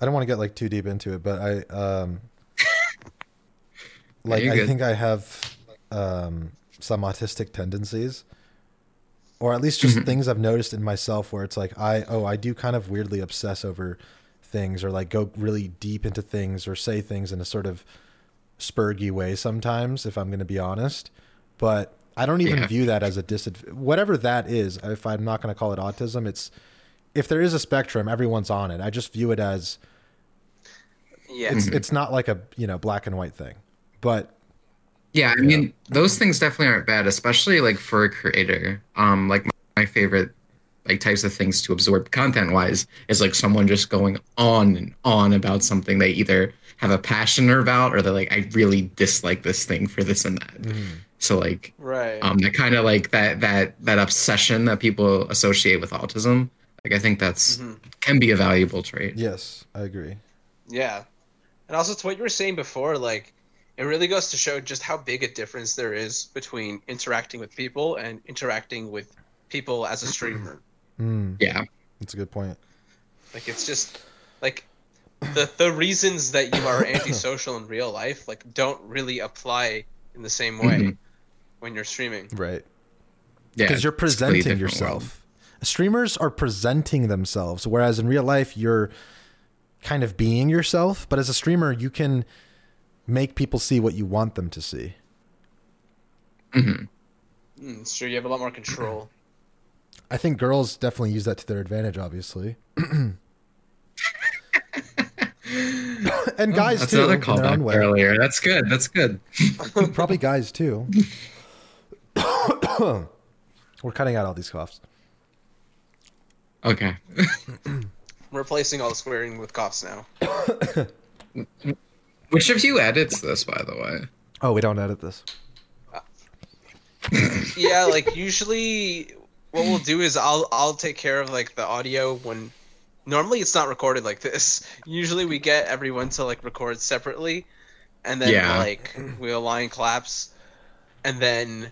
i don't want to get like too deep into it but i um like you're i think i have um some autistic tendencies or at least just things i've noticed in myself where it's like i oh i do kind of weirdly obsess over things or like go really deep into things or say things in a sort of spurgy way sometimes if i'm going to be honest. But i don't even Yeah. view that as a disadvantage whatever that is if i'm not going to call it autism it's if there is a spectrum everyone's on it i just view it as Yeah. it's it's not like a you know black and white thing but Yeah, I mean, those things definitely aren't bad, especially like for a creator. Um, like my, my favorite like types of things to absorb content wise is like someone just going on and on about something they either have a passion about or they're like, I really dislike this thing for this and that. So like Right. um that kind of like that that that obsession that people associate with autism, like I think that's can be a valuable trait. yes i agree Yeah. And also to what you were saying before, like it really goes to show just how big a difference there is between interacting with people and interacting with people as a streamer. mm, Yeah. that's a good point Like it's just like the the reasons that you are antisocial in real life like don't really apply in the same way Mhm. When you're streaming. right Yeah. because you're it's a completely presenting different world. yourself. Streamers are presenting themselves, whereas in real life you're kind of being yourself. But as a streamer, you can make people see what you want them to see. Mm, it's true. You have a lot more control. I think girls definitely use that to their advantage, obviously. and guys That's too. another in their own callback earlier. That's good. That's good. Probably guys too. We're cutting out all these coughs. Okay. Replacing all the swearing with coughs now. Which of you edits this, by the way? Oh, we don't edit this. yeah, like usually what we'll do is I'll I'll take care of like the audio when normally it's not recorded like this. Usually we get everyone to like record separately and then Yeah. like we align claps and then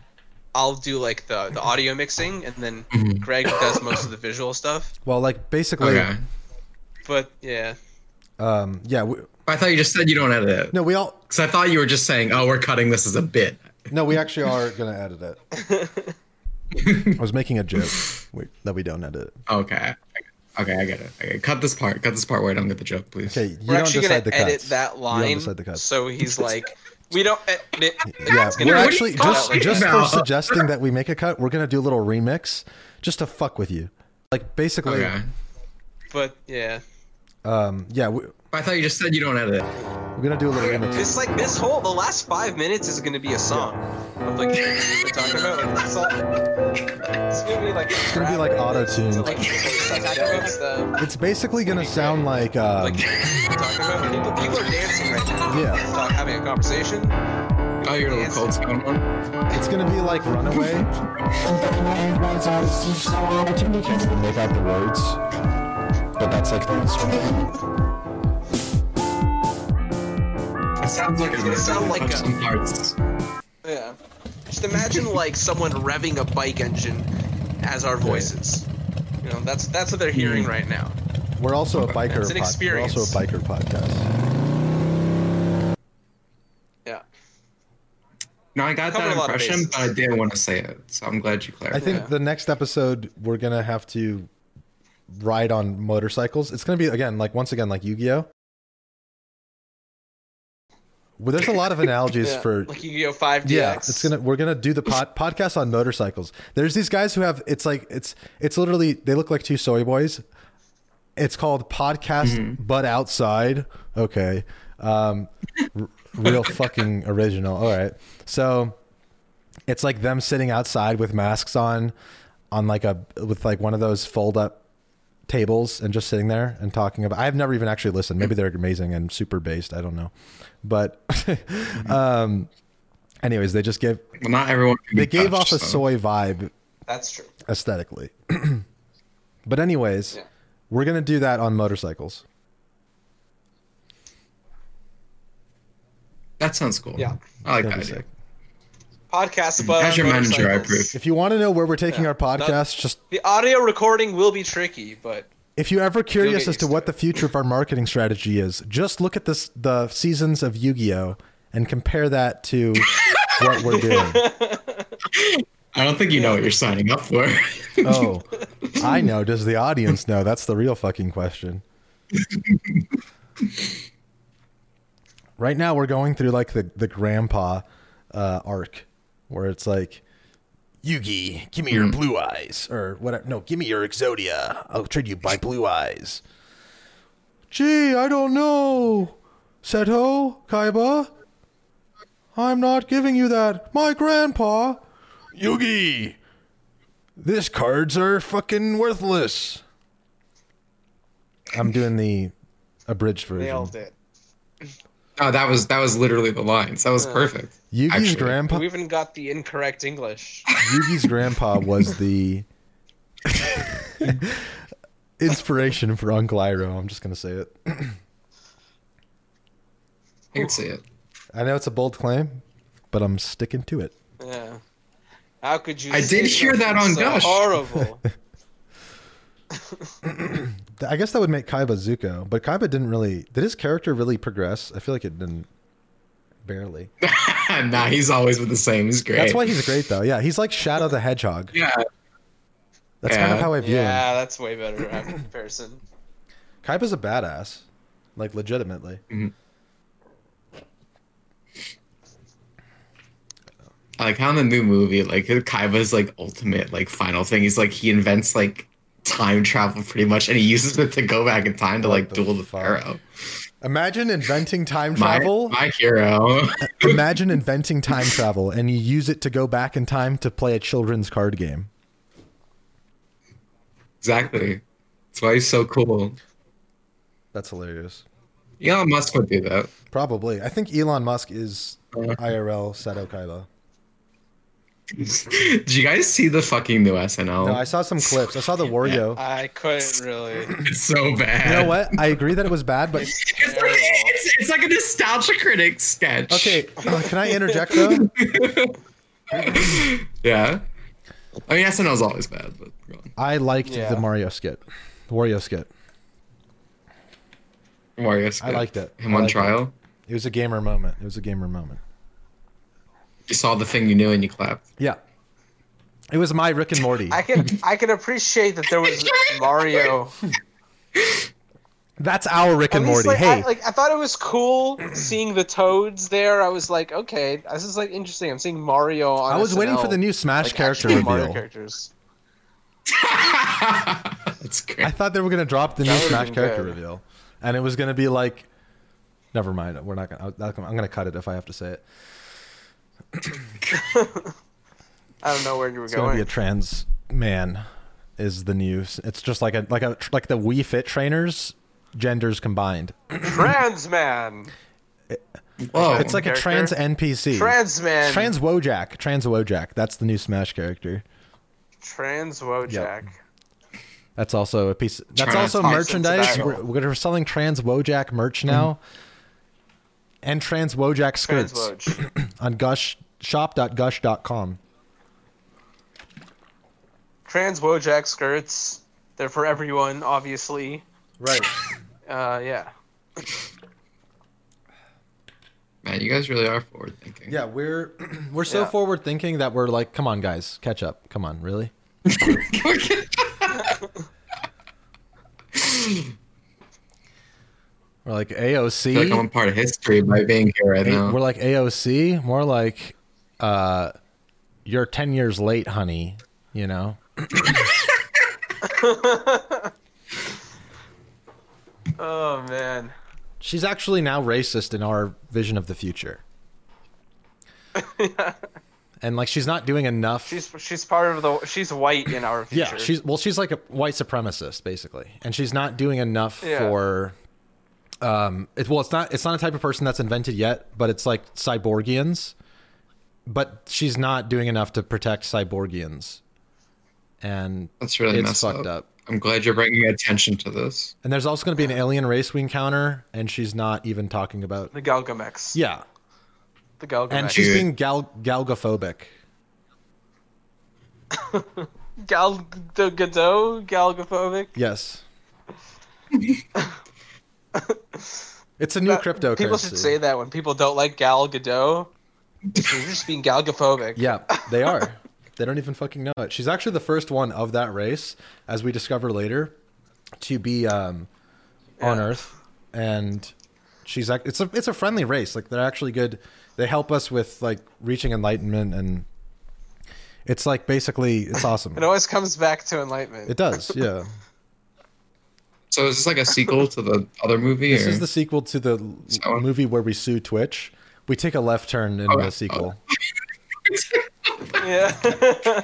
I'll do like the the audio mixing and then Mhm. Greg does most of the visual stuff. Well, like basically, Okay. But yeah. um, yeah. We, I thought you just said you don't edit it. no, we all. Because I thought you were just saying, "Oh, we're cutting this as a bit." No, we actually are gonna edit it. I was making a joke we, that we don't edit. Okay. Okay, I get it. Okay, cut this part. Cut this part where I don't get the joke, please. Okay, you We're don't actually decide gonna the edit cuts. that You line don't decide the cuts. so he's like we don't edit Yeah, it's gonna we're be actually cut just later. just for suggesting that we make a cut. We're gonna do a little remix, just to fuck with you. Like basically, Okay. but yeah. um, yeah, we, I thought you just said you don't edit it. we're gonna do a little remix. It's like this whole the last five minutes is gonna be a song of like we're talking about like that's all. It's gonna be like it's gonna be like auto tune. like talking about stuff. It's basically gonna sound like, um, Like talking about people, people are dancing right now. yeah, Talk, having a conversation. Oh, your little cold stone one. it's gonna be like Runaway. Make out the words, but that's like the instrument. It sounds like It's gonna sound like a- some parts. Yeah. Just imagine like someone revving a bike engine as our voices. You know, that's that's what they're hearing Hmm. right now. We're also a biker. It's an pod- we're also a biker podcast. Yeah. No, I got Covered that a lot of impression, but I didn't want to say it, so I'm glad you clarified. I think Yeah. the next episode we're gonna have to ride on motorcycles. It's gonna be again like once again like Yu-Gi-Oh. Well, there's a lot of analogies yeah. for like Yu-Gi-Oh! 5D's. yeah. It's gonna we're gonna do the pod, podcast on motorcycles. There's these guys who have it's like it's it's literally they look like two soy boys. It's called podcast but outside. Okay, um, r- real fucking original. All right, so it's like them sitting outside with masks on, on like a with like one of those fold up tables and just sitting there and talking about. I've never even actually listened. Maybe they're amazing and super based. I don't know, but um, anyways, they just gave well, not everyone. they gave off a so- soy vibe That's true. aesthetically. but anyways, Yeah. we're gonna do that on motorcycles. That sounds cool. Yeah. I like That'd idea. sick. Podcast about As your manager, I approve. If you want to know where we're taking Yeah. our podcast, just The audio recording will be tricky, but if you're ever curious as to used what to the future of our marketing strategy is, just look at this the seasons of Yu-Gi-Oh and compare that to what we're doing. I don't think you know what you're signing up for. Oh, I know. Does the audience know? That's the real fucking question. right now, we're going through like the the grandpa uh, arc, where it's like, Yugi, give me your mm-hmm. blue eyes, or whatever. No, give me your Exodia. I'll trade you my blue eyes. Gee, I don't know. Seto, Kaiba. I'm not giving you that. My grandpa. Yugi. These cards are fucking worthless. I'm doing the abridged version. nailed it. Oh, that was that was literally the lines. That was perfect. Yugi's Actually. grandpa. We even got the incorrect English. Yugi's grandpa was the inspiration for Uncle Iroh. I'm just gonna say it. I can see it. I know it's a bold claim, but I'm sticking to it. Yeah. How could you? I did hear that on so Gush. Horrible. I guess that would make Kaiba Zuko, but Kaiba didn't really. Did his character really progress? I feel like it didn't. Barely. nah, he's always with the same. He's great. That's why he's great, though. Yeah, he's like Shadow the Hedgehog. Yeah. That's kind of how I view him. yeah, that's way better comparison. Kaiba's a badass, like legitimately. Mhm. like how in the new movie, like Kaiba's like ultimate like final thing. He's like he invents like time travel pretty much, and he uses it to go back in time to like the duel the pharaoh. Imagine inventing time travel. my hero. Imagine inventing time travel and you use it to go back in time to play a children's card game. exactly. That's why he's so cool. That's hilarious. Elon Musk would do that. Probably. I think Elon Musk is uh-huh. IRL Seto Kaiba. Did you guys see the fucking new SNL? No, I saw some clips. I saw the Wario. I couldn't really. it's so bad. You know what? I agree that it was bad, but It's like, it's, it's like a nostalgia critic sketch. okay. uh, Can I interject though? Yeah. I mean, SNL SNL's always bad, but. I liked Yeah. the Mario skit, the Wario skit. Mario I liked it. Him I on liked trial. It was a gamer moment. It was a gamer moment. You saw the thing you knew and you clapped. Yeah. It was my Rick and Morty. I can I can appreciate that there was Mario. That's our Rick At and least, Morty. like, hey, I, like I thought it was cool seeing the toads there. I was like, okay, this is like interesting. I'm seeing Mario on. I was waiting for the new Smash like, character actual Mario reveal. characters. That's great. I thought they were gonna drop the new That would've Smash character good. reveal, and it was gonna be like, never mind. We're not gonna. I'm gonna cut it if I have to say it. I don't know where you were It's gonna be a trans man. Is the news? It's just like a like a like the Wii Fit trainers, genders combined. Trans man, Whoa. It's like a trans NPC. trans man, Trans Wojak. Trans Wojak. That's the new Smash character. trans Wojak. That's also a piece. That's Trans also merchandise. We're, we're selling Trans Wojak merch mm-hmm. now, and Trans Wojak Trans skirts Woj. on Gush shop.gush.com. Trans Wojak skirts. They're for everyone, obviously. Right. Uh, yeah. Man, you guys really are forward thinking. Yeah, we're we're so Yeah. forward thinking that we're like, come on, guys, catch up. Come on, really? We're like I feel like I'm AOC. part of history by being here right A- now. we're like AOC. More like, uh, you're ten years late, honey. You know. Oh man. She's actually now racist in our vision of the future. And like she's not doing enough. She's she's part of the. She's white in our future. yeah, she's well, she's like a white supremacist basically, and she's not doing enough Yeah. for. Um, it, well, it's not. It's not a type of person that's invented yet, but it's like cyborgians. But she's not doing enough to protect cyborgians, and That's really it's messed fucked up. up. I'm glad you're bringing attention to this. And there's also going to be an alien race we encounter, and she's not even talking about. the Galgamex. Yeah, The Galgamex. and she's Dude. being gal- galgophobic. Gal the Godot Galgophobic. Yes. it's a new That- cryptocurrency. People should say that when people don't like Gal Gadot. You're just being Galgophobic. Yeah, they are. they don't even fucking know it. She's actually the first one of that race, as we discover later, to be um, on Yeah. Earth, and she's ac- it's a it's a friendly race. Like they're actually good. They help us with like reaching enlightenment, and it's like basically it's awesome. It always comes back to enlightenment. It does, yeah. So is this like a sequel to the other movie? This or? is the sequel to the So- movie where we sue Twitch. We take a left turn in Oh, the sequel. yeah. Man,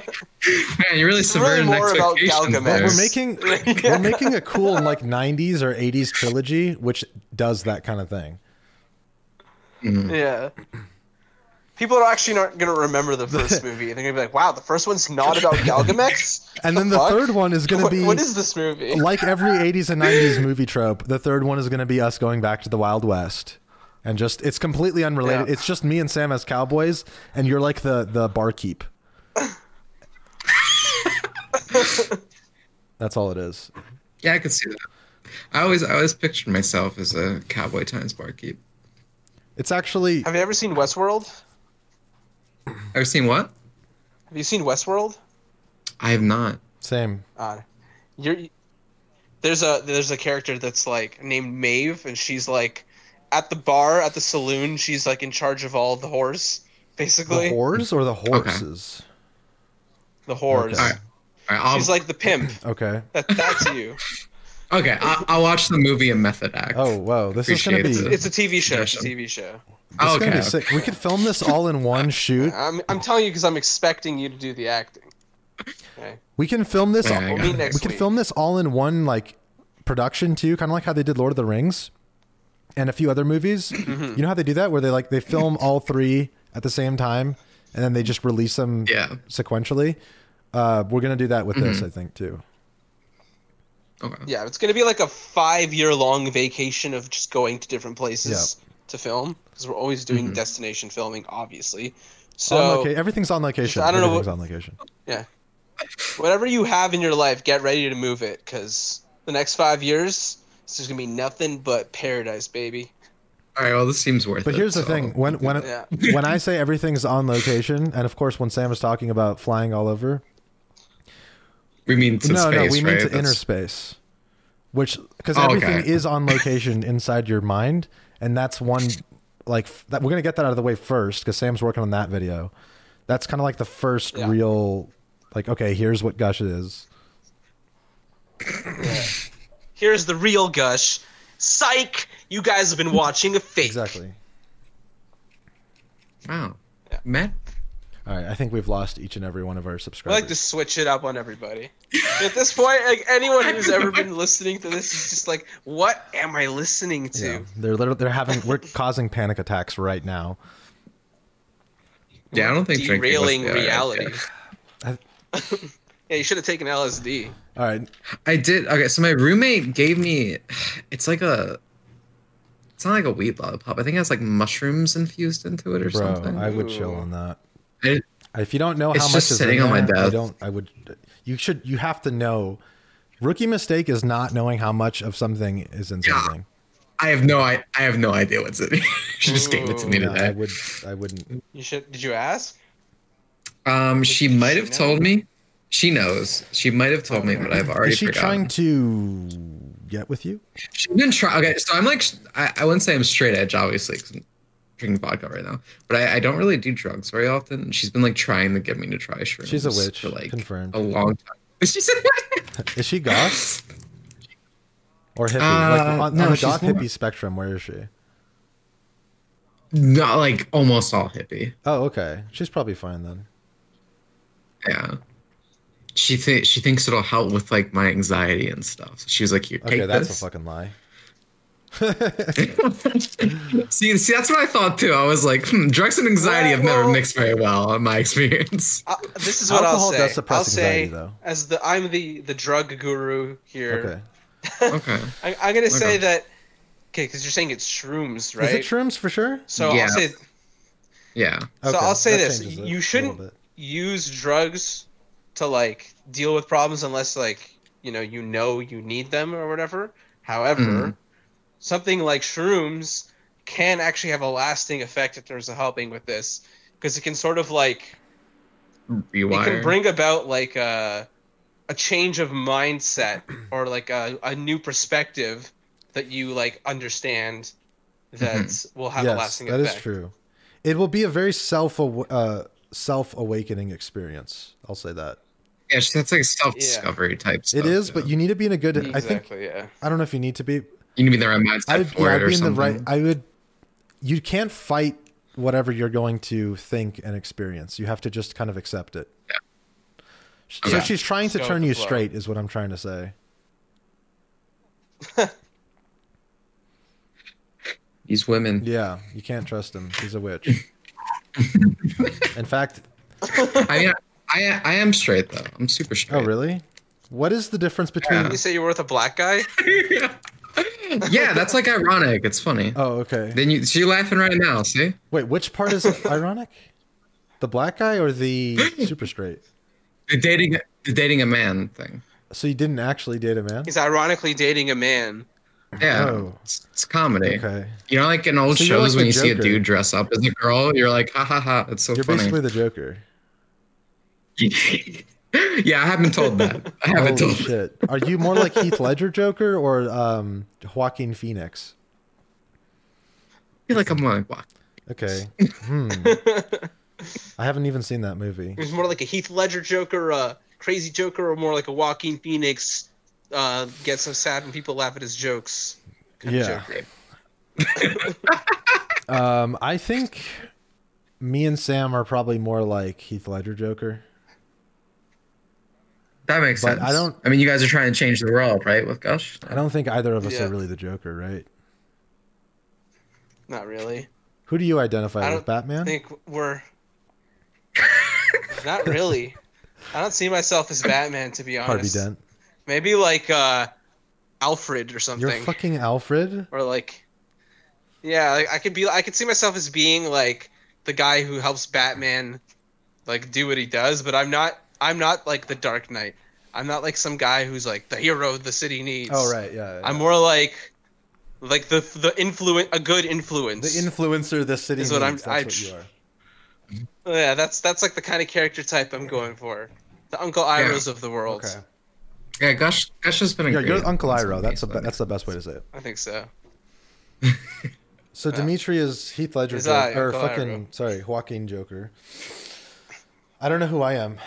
you're really really subverting more about expectations. There. We're making we're making a cool like 90s or 80s trilogy which does that kind of thing. Mm. yeah. People are actually not gonna remember the first movie. They're gonna be like, "Wow, the first one's not about Galgamex." And then the fuck? third one is going to be what is this movie? like every 80s and 90s movie trope. The third one is going to be us going back to the Wild West. And just it's completely unrelated. Yeah. It's just me and Sam as cowboys and you're like the the barkeep. That's all it is. Yeah, I could see that. I always, I always pictured myself as a cowboy times barkeep. It's actually Have you ever seen Westworld? Ever seen what? Have you seen Westworld? I have not. same. Uh, you're there's a there's a character that's like named Maeve, and she's like at the bar at the saloon. She's like in charge of all the whores. basically. The whores or the horses? The whores. Okay. All right. All right, She's like the pimp. Okay. That, that's you. okay, I'll, I'll watch the movie A Method Act. Oh whoa, this is gonna be. Appreciate It's a TV show. It's a TV show. This okay. be sick. We could film this all in one shoot. I'm, I'm telling you because I'm expecting you to do the acting. Okay. We can film this. Yeah, all, We'll meet next we can film this all in one like production too, kind of like how they did Lord of the Rings and a few other movies. Mm-hmm. You know how they do that, where they like they film all three at the same time and then they just release them Yeah. sequentially. Uh, we're gonna do that with this, I think, too. Okay. Yeah, it's gonna be like a five year long vacation of just going to different places to film because we're always doing Mm-hmm. destination filming, obviously. So loca- everything's on location. I don't know Everything's what- on location. yeah, whatever you have in your life, get ready to move it because the next five years, it's just gonna be nothing but paradise, baby. All right. Well, this seems worth it. But here's the so- thing: when when Yeah. when I say everything's on location, and of course when Sam is talking about flying all over, we mean to no, space, no, we mean to That's- inner space, which because Oh, everything okay. is on location inside your mind, and that's one like that. We're gonna get that out of the way first because Sam's working on that video. That's kind of like the first Yeah. real, like okay, here's what Gush is. Here's the real gush. Psych! You guys have been watching a fake. Exactly. Wow. Yeah. Matt. All right, I think we've lost each and every one of our subscribers. I like to switch it up on everybody. At this point, like anyone who's ever been listening to this is just like, what am I listening to? yeah, they're literally, they're having we're causing panic attacks right now. Yeah, I don't think drinking was derailing the reality. I- yeah, you should have taken LSD. All right, I did. Okay, so my roommate gave me. It's like a. It's not like a weed lollipop. I think it has like mushrooms infused into it or bro, something. I would chill on that. It- If you don't know It's how much just is sitting in on my there, I don't. I would. You should. You have to know. Rookie mistake is not knowing how much of something is in Yeah. something. I have no. I, I have no idea what's in it. she just gave it to me Yeah, I would. I wouldn't. You should. Did you ask? Um, she Does might she have know? told me. She knows. She might have told me, but I've already Is she forgotten. trying to get with you? She didn't try. Okay, so I'm like, I, I wouldn't say I'm straight edge, obviously, because I'm drinking vodka right now. But I, I don't really do drugs very often. She's been like trying to get me to try shrooms. She's a witch, for like confirmed. a long time. She's Is she goth or hippie? Uh, like on, no, on the goth more- hippie spectrum, where is she? not like almost all hippie. Oh, okay. She's probably fine then. Yeah. She th- she thinks it'll help with like my anxiety and stuff. So she was like, "Here, Okay, take that's this." a fucking lie. See, see, that's what I thought too. I was like, hmm, drugs and anxiety Well, have never well- mixed very well in my experience. Uh, this is what Alcohol I'll say. does suppress I'll say, anxiety, though. as the I'm the the drug guru here. Okay. okay. I, I'm gonna say Okay. that. Okay, because you're saying it's shrooms, right? Is it shrooms for sure? so Yeah. I'll say Yeah. So Okay, I'll say that this: you shouldn't use drugs to like deal with problems unless like you know you know you need them or whatever. However, Mhm. Something like shrooms can actually have a lasting effect in terms of helping with this because it can sort of like Rewire. it can bring about like a a change of mindset or like a, a new perspective that you like understand that will have a lasting that effect. is true. It will be a very self uh, self awakening experience. I'll say that. yeah, she- that's like self discovery type stuff. It is, yeah. but you need to be in a good. I think Yeah. I don't know if you need to be. You need to be in the right mindset I would, for yeah, it I'd or be in the something. right. I would. You can't fight whatever you're going to think and experience. You have to just kind of accept it. So Yeah. she's trying to Just go turn you flow. straight, is what I'm trying to say. These women. Yeah, you can't trust him. He's a witch. in fact, I mean, I I am straight though. I'm super oh, straight. oh really? What is the difference between? You say you're with a black guy? yeah, that's like ironic. It's funny. Oh, okay. Then you, so you're laughing right now. See? Wait, which part is ironic? The black guy or the super straight? The dating, the dating a man thing. So you didn't actually date a man? He's ironically dating a man. Yeah, Oh. it's, it's comedy. Okay, You know, like in old So shows like when the you see a dude dress up as a girl, you're like, ha ha ha, it's so funny. you're basically the Joker. yeah, I haven't told that. I haven't Holy told. shit! Are you more like Heath Ledger Joker or um, Joaquin Phoenix? I feel like I'm like, what? Okay. Hmm. I haven't even seen that movie. He's more like a Heath Ledger Joker, a crazy Joker, or more like a Joaquin Phoenix. Uh, gets so sad when people laugh at his jokes. kind of Yeah. Um, I think me and Sam are probably more like Heath Ledger Joker. That makes But sense. I don't- I mean, you guys are trying to change the world, right? With Gush. I don't think either of us Yeah. are really the Joker, right? Not really. Who do you identify I with, don't Batman? I think we're not really. I don't see myself as Batman to be honest. Harvey honest. Dent. Maybe like uh, Alfred or something. You're fucking Alfred. or like yeah like, i could be i could see myself as being like the guy who helps batman like do what he does but i'm not i'm not like the dark knight i'm not like some guy who's like the hero the city needs Oh right, yeah. i'm more like like the the influence a good influence. the influence influencer the city Is what I'm- needs. That's I- what you are. Oh, yeah that's that's like the kind of character type i'm going for the uncle Irohs of the world Okay. Yeah, Gush. Gush has been a Yeah, great you're Uncle influence Iroh. That's a, that's the best way to say it. i think so So Dimitri is Heath Ledger Is Joker, I, or Uncle fucking sorry, Joaquin Joker. I don't know who I am.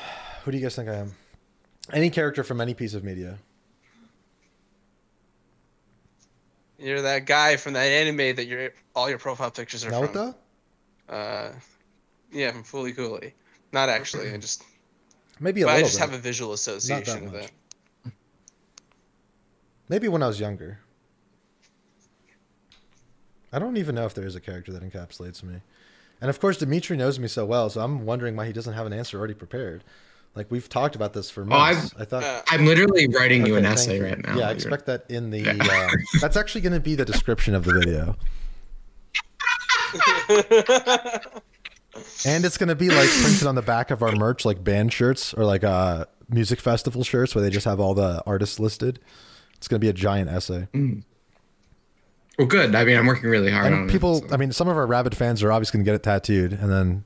Who do you guys think I am? Any character from any piece of media. you're that guy from that anime that your all your profile pictures are from Naruto? uh yeah from Fooly Cooly not actually i just Maybe a But I just bit. have a visual association with it. Maybe when I was younger. I don't even know if there is a character that encapsulates me. And of course, Dimitri knows me so well, so I'm wondering why he doesn't have an answer already prepared. Like we've talked about this for Oh, I've- months. I thought. Uh, I'm literally writing you an essay you. right now. Yeah, I expect that in the. Yeah. Uh, that's actually going to be the description of the video, and it's going to be like printed on the back of our merch, like band shirts or like uh, music festival shirts, where they just have all the artists listed. It's going to be a giant essay, Well, good. I mean, I'm working really hard on and it, people. so- I mean, some of our rabid fans are obviously going to get it tattooed, and then,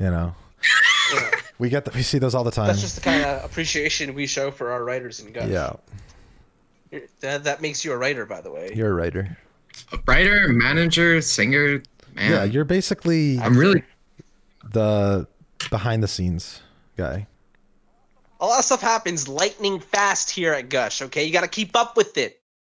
you know, Yeah. We get that. We see those all the time. That's just the kind of appreciation we show for our writers and guys. yeah, You're- That, that makes you a writer, by the way. you're a writer. a writer, manager, singer. Man, Yeah, you're basically I'm really. the behind the scenes guy. A lot of stuff happens lightning fast here at Gush, okay? You got to keep up with it.